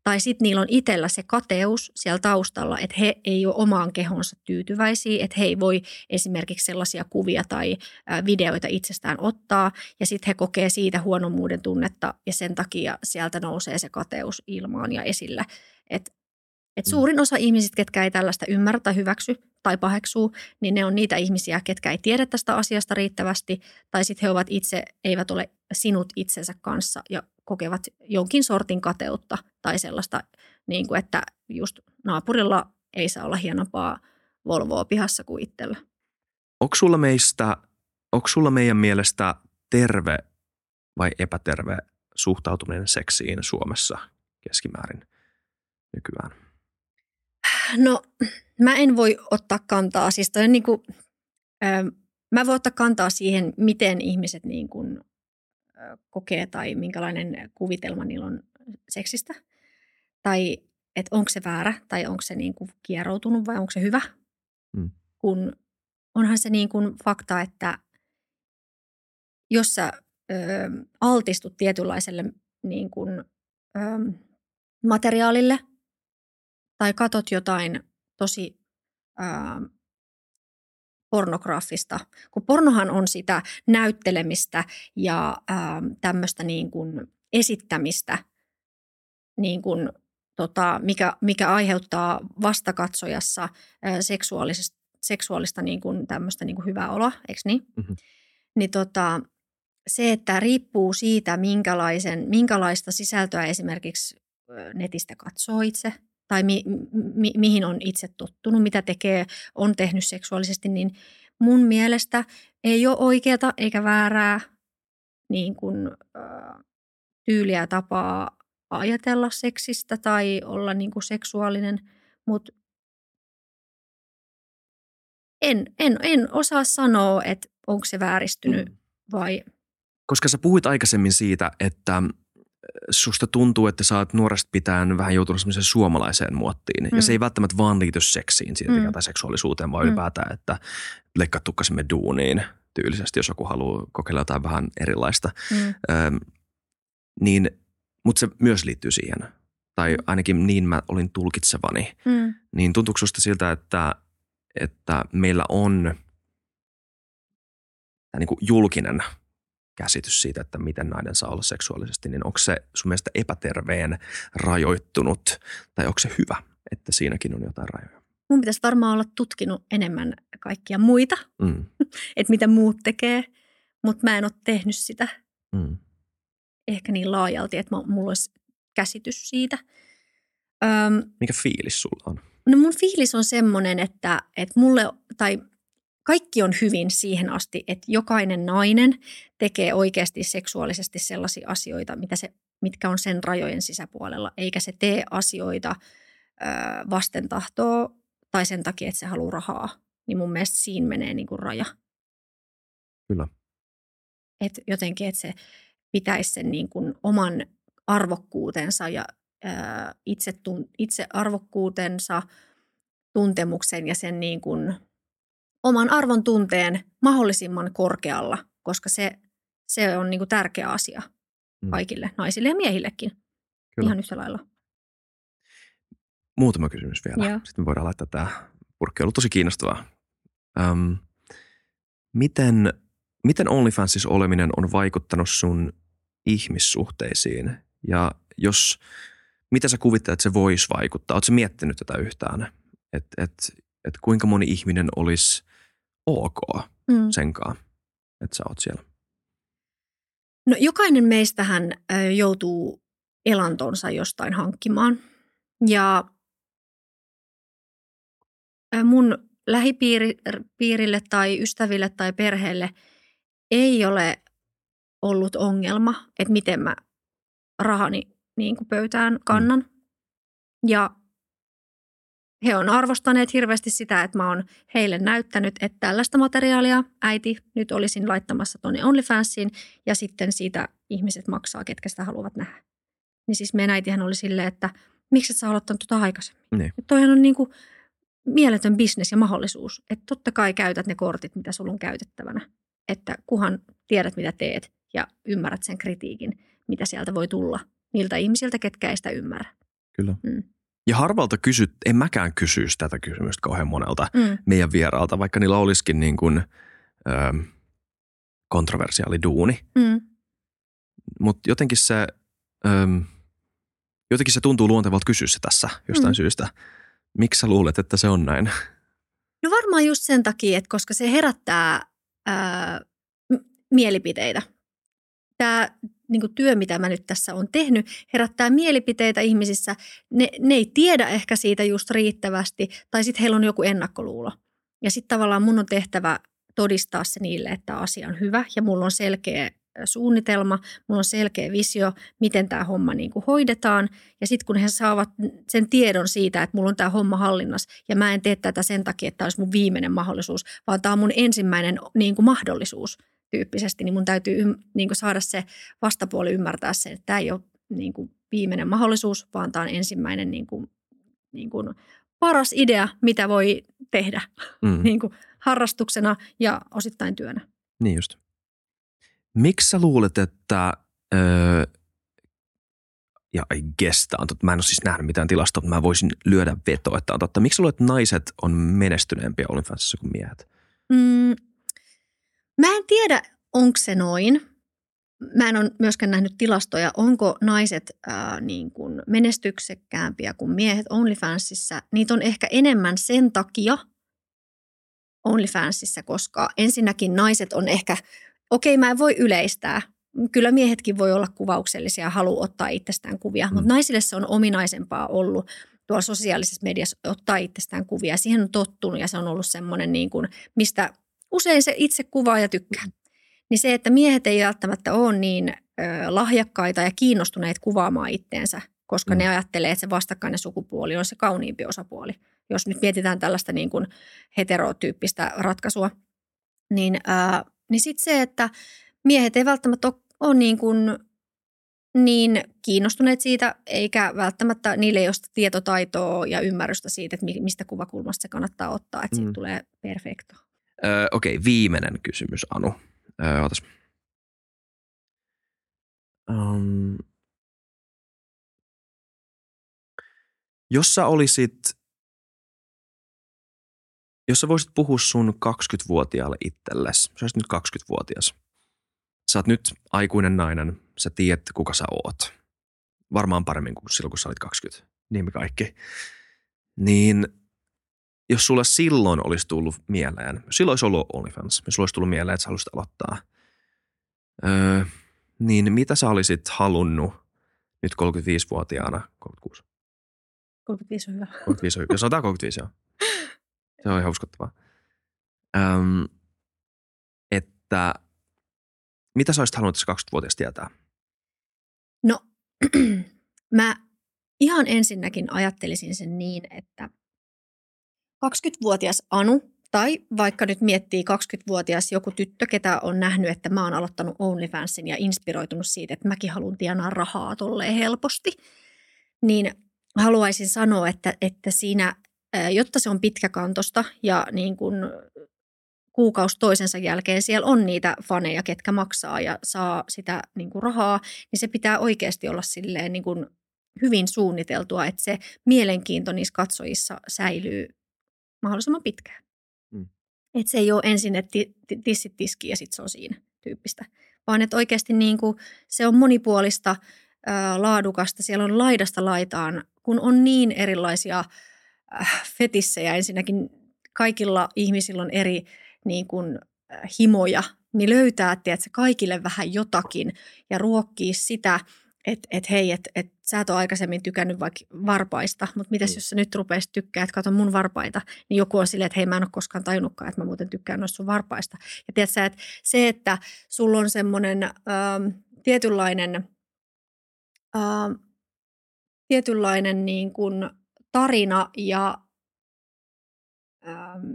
Tai sitten niillä on itsellä se kateus siellä taustalla, että he ei ole omaan kehonsa tyytyväisiä, että he ei voi esimerkiksi sellaisia kuvia tai videoita itsestään ottaa. Ja sitten he kokee siitä huonommuuden tunnetta ja sen takia sieltä nousee se kateus ilmaan ja esille. Että et Mm. suurin osa ihmisistä, ketkä ei tällaista ymmärrä tai hyväksy tai paheksuu, niin ne on niitä ihmisiä, ketkä ei tiedä tästä asiasta riittävästi. Tai sitten he ovat itse, eivät ole sinut itsensä kanssa ja kokevat jonkin sortin kateutta tai sellaista, niin kuin että just naapurilla ei saa olla hienompaa Volvoa pihassa kuin itsellä. Onko sulla meistä, onko sulla meidän mielestä terve vai epäterve suhtautuminen seksiin Suomessa keskimäärin nykyään? No, mä en voi ottaa kantaa. Siis toi niin kuin, ö, mä voin ottaa kantaa siihen, miten ihmiset niin kuin, ö, kokee tai minkälainen kuvitelma niillä on seksistä. Tai että onko se väärä tai onko se niin kuin kieroutunut vai onko se hyvä. Mm. Kun onhan se niin kuin fakta, että jos sä ö, altistut tietynlaiselle niin kuin, ö, materiaalille – tai katot jotain tosi ää, pornograafista, kun pornohan on sitä näyttelemistä ja ää, tämmöistä niin kuin esittämistä, niin kuin, tota, mikä, mikä aiheuttaa vastakatsojassa ää, seksuaalista, seksuaalista niin kuin tämmöistä niin kuin hyvää oloa, eikö niin? Mhm. Niin tota, se, että riippuu siitä, minkälaisen, minkälaista sisältöä esimerkiksi netistä katsoo itse tai mi, mi, mihin on itse tottunut, mitä tekee, on tehnyt seksuaalisesti, niin mun mielestä ei ole oikeata eikä väärää niin kuin, ö, tyyliä tapaa ajatella seksistä tai olla niin kuin seksuaalinen, mutta en, en, en osaa sanoa, että onko se vääristynyt Mm. vai Koska sä puhuit aikaisemmin siitä, että susta tuntuu, että sä oot nuoresta pitäen vähän joutunut semmoiseen suomalaiseen muottiin. Mm. Ja se ei välttämättä vaan liity seksiin siitä, mm. tai seksuaalisuuteen, vaan mm. ylipäätään, että leikkaa tukkasimme duuniin tyylisesti, jos joku haluaa kokeilla jotain vähän erilaista. Mm. Öm, niin, mutta se myös liittyy siihen. Tai ainakin niin mä olin tulkitsevani. Mm. Niin tuntuuko susta siltä, että, että meillä on niin kuin julkinen – käsitys siitä, että miten nainen saa olla seksuaalisesti, niin onko se sun mielestä epäterveen rajoittunut tai onko se hyvä, että siinäkin on jotain rajoja? Mun pitäisi varmaan olla tutkinut enemmän kaikkia muita, mm. (laughs) että mitä muut tekee, mutta mä en ole tehnyt sitä mm. ehkä niin laajalti, että mulla olisi käsitys siitä. Öm, Mikä fiilis sulla on? No mun fiilis on semmoinen, että, että mulle, tai kaikki on hyvin siihen asti, että jokainen nainen tekee oikeasti seksuaalisesti sellaisia asioita, mitä se, mitkä on sen rajojen sisäpuolella, eikä se tee asioita ö, vasten tahtoa tai sen takia, että se haluaa rahaa. Niin mun mielestä siinä menee niin kuin raja. Kyllä. Et jotenkin, että se pitäisi sen niin kuin oman arvokkuutensa ja ö, itse, itse arvokkuutensa, tuntemuksen ja sen niin kuin – oman arvon tunteen mahdollisimman korkealla, koska se, se on niin kuin tärkeä asia mm. kaikille, naisille ja miehillekin Kyllä. ihan yhtä lailla. Muutama kysymys vielä. Joo. Sitten me voidaan laittaa tämä purkki. On ollut tosi kiinnostavaa. Öm, miten, miten OnlyFansissa oleminen on vaikuttanut sun ihmissuhteisiin? Ja jos, mitä sä kuvittelet, että se voisi vaikuttaa? Oletko miettinyt tätä yhtään? Että et, et kuinka moni ihminen olisi ok mm. senkaan, että sä oot siellä? No jokainen meistähän joutuu elantonsa jostain hankkimaan. Ja mun lähipiirille tai ystäville tai perheelle ei ole ollut ongelma, että miten mä rahani niin kuin pöytään kannan. Mm. Ja he on arvostaneet hirveästi sitä, että mä oon heille näyttänyt, että tällaista materiaalia äiti nyt olisin laittamassa tuonne OnlyFansiin ja sitten siitä ihmiset maksaa, ketkä sitä haluavat nähdä. Niin siis meidän äitihän oli silleen, että miksi et sä aloittanut tuota aikaisemmin? Niin. Toihan on niin kuin mieletön bisnes ja mahdollisuus. Että totta kai käytät ne kortit, mitä sulla on käytettävänä. Että kuhan tiedät, mitä teet ja ymmärrät sen kritiikin, mitä sieltä voi tulla niiltä ihmisiltä, ketkä ei sitä ymmärrä. Kyllä. Mm. Ja harvalta kysyt, en mäkään kysyisi tätä kysymystä kauhean monelta mm. meidän vieraalta, vaikka niillä olisikin niin kuin, ö, kontroversiaali duuni. Mm. Mutta jotenkin se, ö, jotenkin se tuntuu luontevalta kysyä se tässä jostain mm. syystä. Miksi sä luulet, että se on näin? No varmaan just sen takia, että koska se herättää ö, mielipiteitä. Tämä niin työ, mitä mä nyt tässä on tehnyt, herättää mielipiteitä ihmisissä. Ne, ne ei tiedä ehkä siitä just riittävästi tai sitten heillä on joku ennakkoluulo. Ja sitten tavallaan mun on tehtävä todistaa se niille, että asia on hyvä ja mulla on selkeä suunnitelma, mulla on selkeä visio, miten tämä homma niin kuin hoidetaan. Ja sitten kun he saavat sen tiedon siitä, että mulla on tämä homma hallinnassa ja mä en tee tätä sen takia, että tämä olisi mun viimeinen mahdollisuus, vaan tämä on mun ensimmäinen niin kuin mahdollisuus – tyyppisesti, niin mun täytyy niin kuin saada se vastapuoli ymmärtää sen, että tämä ei ole niin kuin viimeinen mahdollisuus, vaan tämä on ensimmäinen niin kuin, niin kuin paras idea, mitä voi tehdä mm. (laughs) niin kuin harrastuksena ja osittain työnä. Niin just. Miksi sä luulet, että, öö, ja I guess on totta, mä en ole siis nähnyt mitään tilastoa, mutta mä voisin lyödä vetoa, että on totta. Miksi luulet, että naiset on menestyneempiä OnlyFansissa kuin miehet? Mm, Mä en tiedä, onko se noin. Mä en ole myöskään nähnyt tilastoja, onko naiset ää, niin kuin menestyksekkäämpiä kuin miehet OnlyFansissa. Niitä on ehkä enemmän sen takia OnlyFansissa, koska ensinnäkin naiset on ehkä, okei okay, mä en voi yleistää, kyllä miehetkin voi olla kuvauksellisia ja haluaa ottaa itsestään kuvia, mm. mutta naisille se on ominaisempaa ollut tuolla sosiaalisessa mediassa ottaa itsestään kuvia. Siihen on tottunut ja se on ollut semmoinen, niin kuin, mistä usein se itse kuvaa ja tykkää. Niin se, että miehet ei välttämättä ole niin ö, lahjakkaita ja kiinnostuneet kuvaamaan itteensä, koska mm. ne ajattelee, että se vastakkainen sukupuoli on se kauniimpi osapuoli. Jos nyt mietitään tällaista niin kuin heterotyyppistä ratkaisua, niin, niin sitten se, että miehet ei välttämättä ole, ole niin kuin niin kiinnostuneet siitä, eikä välttämättä niille ei ole tietotaitoa ja ymmärrystä siitä, että mistä kuvakulmasta se kannattaa ottaa, että siitä mm. tulee perfekto. Öö, Okei, viimeinen kysymys, Anu. Öö, otas. Um, jos sä olisit, jos sä voisit puhua sun 20-vuotiaalle itsellesi, sä olisit nyt 20-vuotias. Sä oot nyt aikuinen nainen, sä tiedät kuka sä oot. Varmaan paremmin kuin silloin, kun sä olit 20, niin me kaikki. Niin jos sulle silloin olisi tullut mieleen, silloin olisi ollut OnlyFans, jos sulla olisi tullut mieleen, että sä haluaisit aloittaa, öö, niin mitä sä olisit halunnut nyt 35-vuotiaana, 36? 35 on hyvä. 35 on hyvä. Jos sanotaan 35, joo. (laughs) Se on ihan uskottavaa. Öm, että mitä sä olisit halunnut tässä 20-vuotiaasta tietää? No, (clears throat) mä ihan ensinnäkin ajattelisin sen niin, että 20-vuotias Anu tai vaikka nyt miettii 20-vuotias joku tyttö, ketä on nähnyt, että mä oon aloittanut OnlyFansin ja inspiroitunut siitä, että mäkin haluan tienaa rahaa tolleen helposti, niin haluaisin sanoa, että, että siinä, jotta se on pitkäkantosta ja niin kuin kuukausi toisensa jälkeen siellä on niitä faneja, ketkä maksaa ja saa sitä niin kuin rahaa, niin se pitää oikeasti olla silleen niin kuin hyvin suunniteltua, että se mielenkiinto niissä katsojissa säilyy mahdollisimman pitkään. Mm. Että se ei ole ensin, että tissit tiski ja sitten se on siinä tyyppistä, vaan että oikeasti niin kuin se on monipuolista, laadukasta, siellä on laidasta laitaan, kun on niin erilaisia äh, fetissejä ensinnäkin kaikilla ihmisillä on eri niin kuin, himoja, niin löytää tiedätkö, kaikille vähän jotakin ja ruokkii sitä, että et hei, että et, sä et ole aikaisemmin tykännyt vaikka varpaista, mutta mitäs mm. jos sä nyt rupeisit tykkää, että kato mun varpaita, niin joku on silleen, että hei mä en ole koskaan tajunnutkaan, että mä muuten tykkään noista sun varpaista. Ja tiedätkö, että se, että sulla on semmoinen ähm, tietynlainen, ähm, tietynlainen niin kuin tarina ja ähm,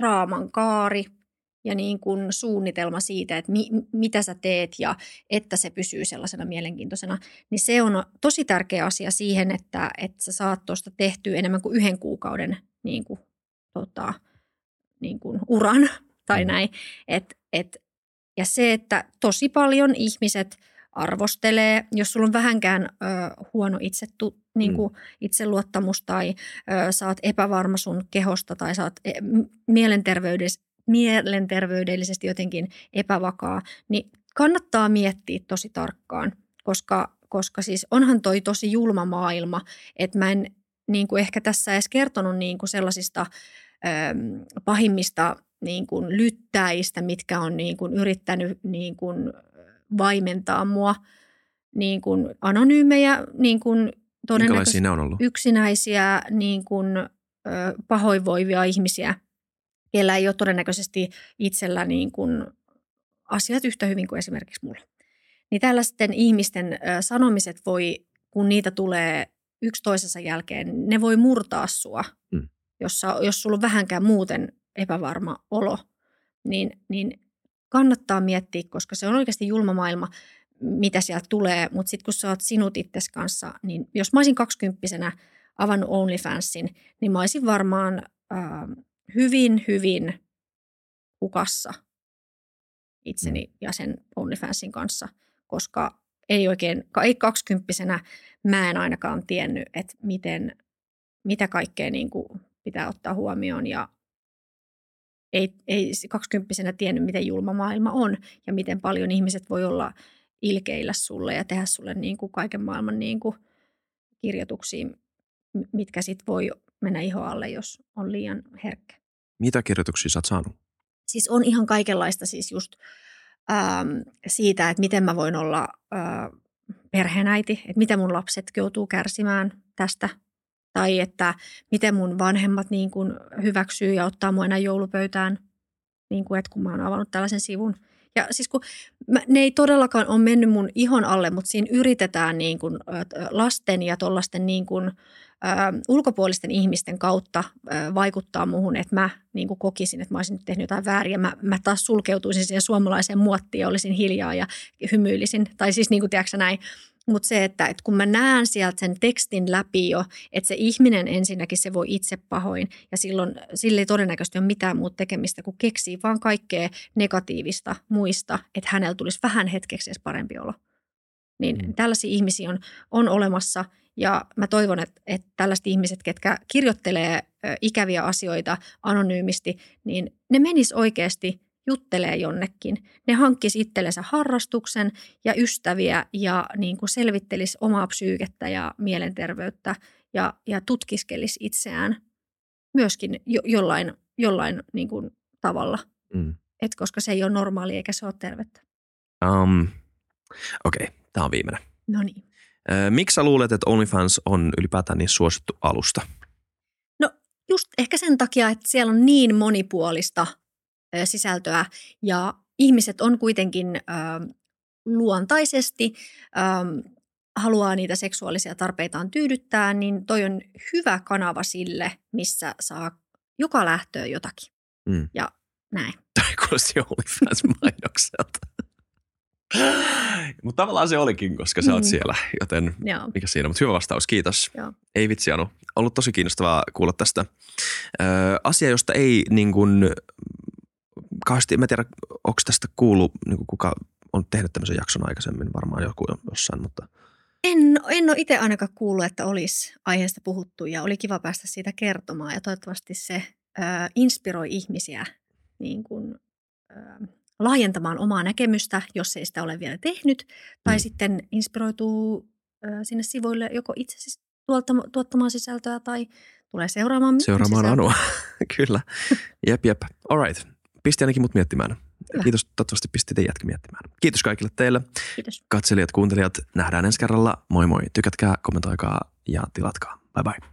raaman kaari ja niin kuin suunnitelma siitä, että mi, mitä sä teet ja että se pysyy sellaisena mielenkiintoisena, niin se on tosi tärkeä asia siihen, että, että sä saat tuosta tehtyä enemmän kuin yhden kuukauden niin kuin, tota, niin kuin uran tai mm. näin. Et, et, ja se, että tosi paljon ihmiset arvostelee, jos sulla on vähänkään ö, huono itse, tu, niin kuin mm. itseluottamus tai ö, saat epävarma sun kehosta tai saat e, mielenterveydessä mielenterveydellisesti jotenkin epävakaa, niin kannattaa miettiä tosi tarkkaan, koska, koska siis onhan toi tosi julma maailma, että mä en niin kuin ehkä tässä edes kertonut niin kuin sellaisista ö, pahimmista niin kuin lyttäistä, mitkä on niin kuin yrittänyt niin kuin vaimentaa mua niin kuin anonyymejä, niin kuin todennäköisesti on ollut? yksinäisiä, niin kuin, ö, pahoinvoivia ihmisiä, kellä ei ole todennäköisesti itsellä niin kuin asiat yhtä hyvin kuin esimerkiksi mulla. Niin tällaisten ihmisten sanomiset voi, kun niitä tulee yksi toisensa jälkeen, ne voi murtaa sua, mm. jos, jos sulla on vähänkään muuten epävarma olo, niin, niin kannattaa miettiä, koska se on oikeasti julma maailma, mitä sieltä tulee. Mutta sitten kun sä oot sinut itses kanssa, niin jos mä olisin kaksikymppisenä avannut OnlyFansin, niin mä olisin varmaan äh, hyvin, hyvin hukassa itseni mm. ja sen OnlyFansin kanssa, koska ei oikein, ei kaksikymppisenä mä en ainakaan tiennyt, että miten, mitä kaikkea niin kuin pitää ottaa huomioon ja ei, ei kaksikymppisenä tiennyt, miten julma maailma on ja miten paljon ihmiset voi olla ilkeillä sulle ja tehdä sulle niin kuin kaiken maailman niin kuin kirjoituksia, mitkä sitten voi mennä ihoalle, jos on liian herkkä. Mitä kirjoituksia sä oot saanut? Siis on ihan kaikenlaista siis just ähm, siitä, että miten mä voin olla äh, perheenäiti, että miten mun lapset joutuu kärsimään tästä tai että miten mun vanhemmat niin kuin hyväksyy ja ottaa mua enää joulupöytään, niin kuin, että kun mä oon avannut tällaisen sivun. Ja siis kun mä, ne ei todellakaan ole mennyt mun ihon alle, mutta siinä yritetään niin kuin, lasten ja tuollaisten niin kuin, ulkopuolisten ihmisten kautta vaikuttaa muuhun, että mä niin kuin kokisin, että mä olisin nyt tehnyt jotain väärin ja mä, mä taas sulkeutuisin siihen suomalaiseen muottiin ja olisin hiljaa ja hymyilisin. Tai siis niin kuin tiedätkö näin. Mutta se, että, että kun mä näen sieltä sen tekstin läpi jo, että se ihminen ensinnäkin se voi itse pahoin ja silloin sille ei todennäköisesti ole mitään muuta tekemistä kuin keksii vaan kaikkea negatiivista muista, että hänellä tulisi vähän hetkeksi edes parempi olo. Niin mm. tällaisia ihmisiä on, on olemassa ja mä toivon, että, että tällaiset ihmiset, ketkä kirjoittelee ikäviä asioita anonyymisti, niin ne menis oikeasti – juttelee jonnekin. Ne hankkisi itsellensä harrastuksen ja ystäviä ja niin kuin selvittelisi omaa psyykettä ja mielenterveyttä ja, ja tutkiskelisi itseään myöskin jo, jollain, jollain niin kuin tavalla. Mm. Et koska se ei ole normaali eikä se ole tervettä. Um, Okei, okay. tämä on viimeinen. No niin. Miksi sä luulet, että OnlyFans on ylipäätään niin suosittu alusta? No just ehkä sen takia, että siellä on niin monipuolista – sisältöä ja ihmiset on kuitenkin luontaisesti haluaa niitä seksuaalisia tarpeitaan tyydyttää, niin toi on hyvä kanava sille, missä saa joka lähtöön jotakin. Mm. Ja näin. (laughs) Tai kuulosti OnlyFans-mainokselta. Mutta tavallaan se olikin, koska sä mm. oot siellä, joten Joo. mikä siinä. Mutta hyvä vastaus, kiitos. Joo. Ei vitsi Anu, ollut tosi kiinnostavaa kuulla tästä. Ö, asia, josta ei niin kun, kauheasti, mä tiedä, onko tästä kuullut, niin kuka on tehnyt tämmöisen jakson aikaisemmin, varmaan joku jossain, mutta – en, en ole itse ainakaan kuullut, että olisi aiheesta puhuttu ja oli kiva päästä siitä kertomaan ja toivottavasti se ö, inspiroi ihmisiä niin kuin, ö, laajentamaan omaa näkemystä, jos ei sitä ole vielä tehnyt, tai mm. sitten inspiroituu ö, sinne sivuille joko itse siis tuottamaan sisältöä tai tulee seuraamaan Seuraamaan Anua, (laughs) kyllä. (laughs) Jep, jep. All right pisti ainakin mut miettimään. Hyvä. Kiitos, toivottavasti pisti teidätkin miettimään. Kiitos kaikille teille. Kiitos. Katselijat, kuuntelijat, nähdään ensi kerralla. Moi moi, tykätkää, kommentoikaa ja tilatkaa. Bye bye.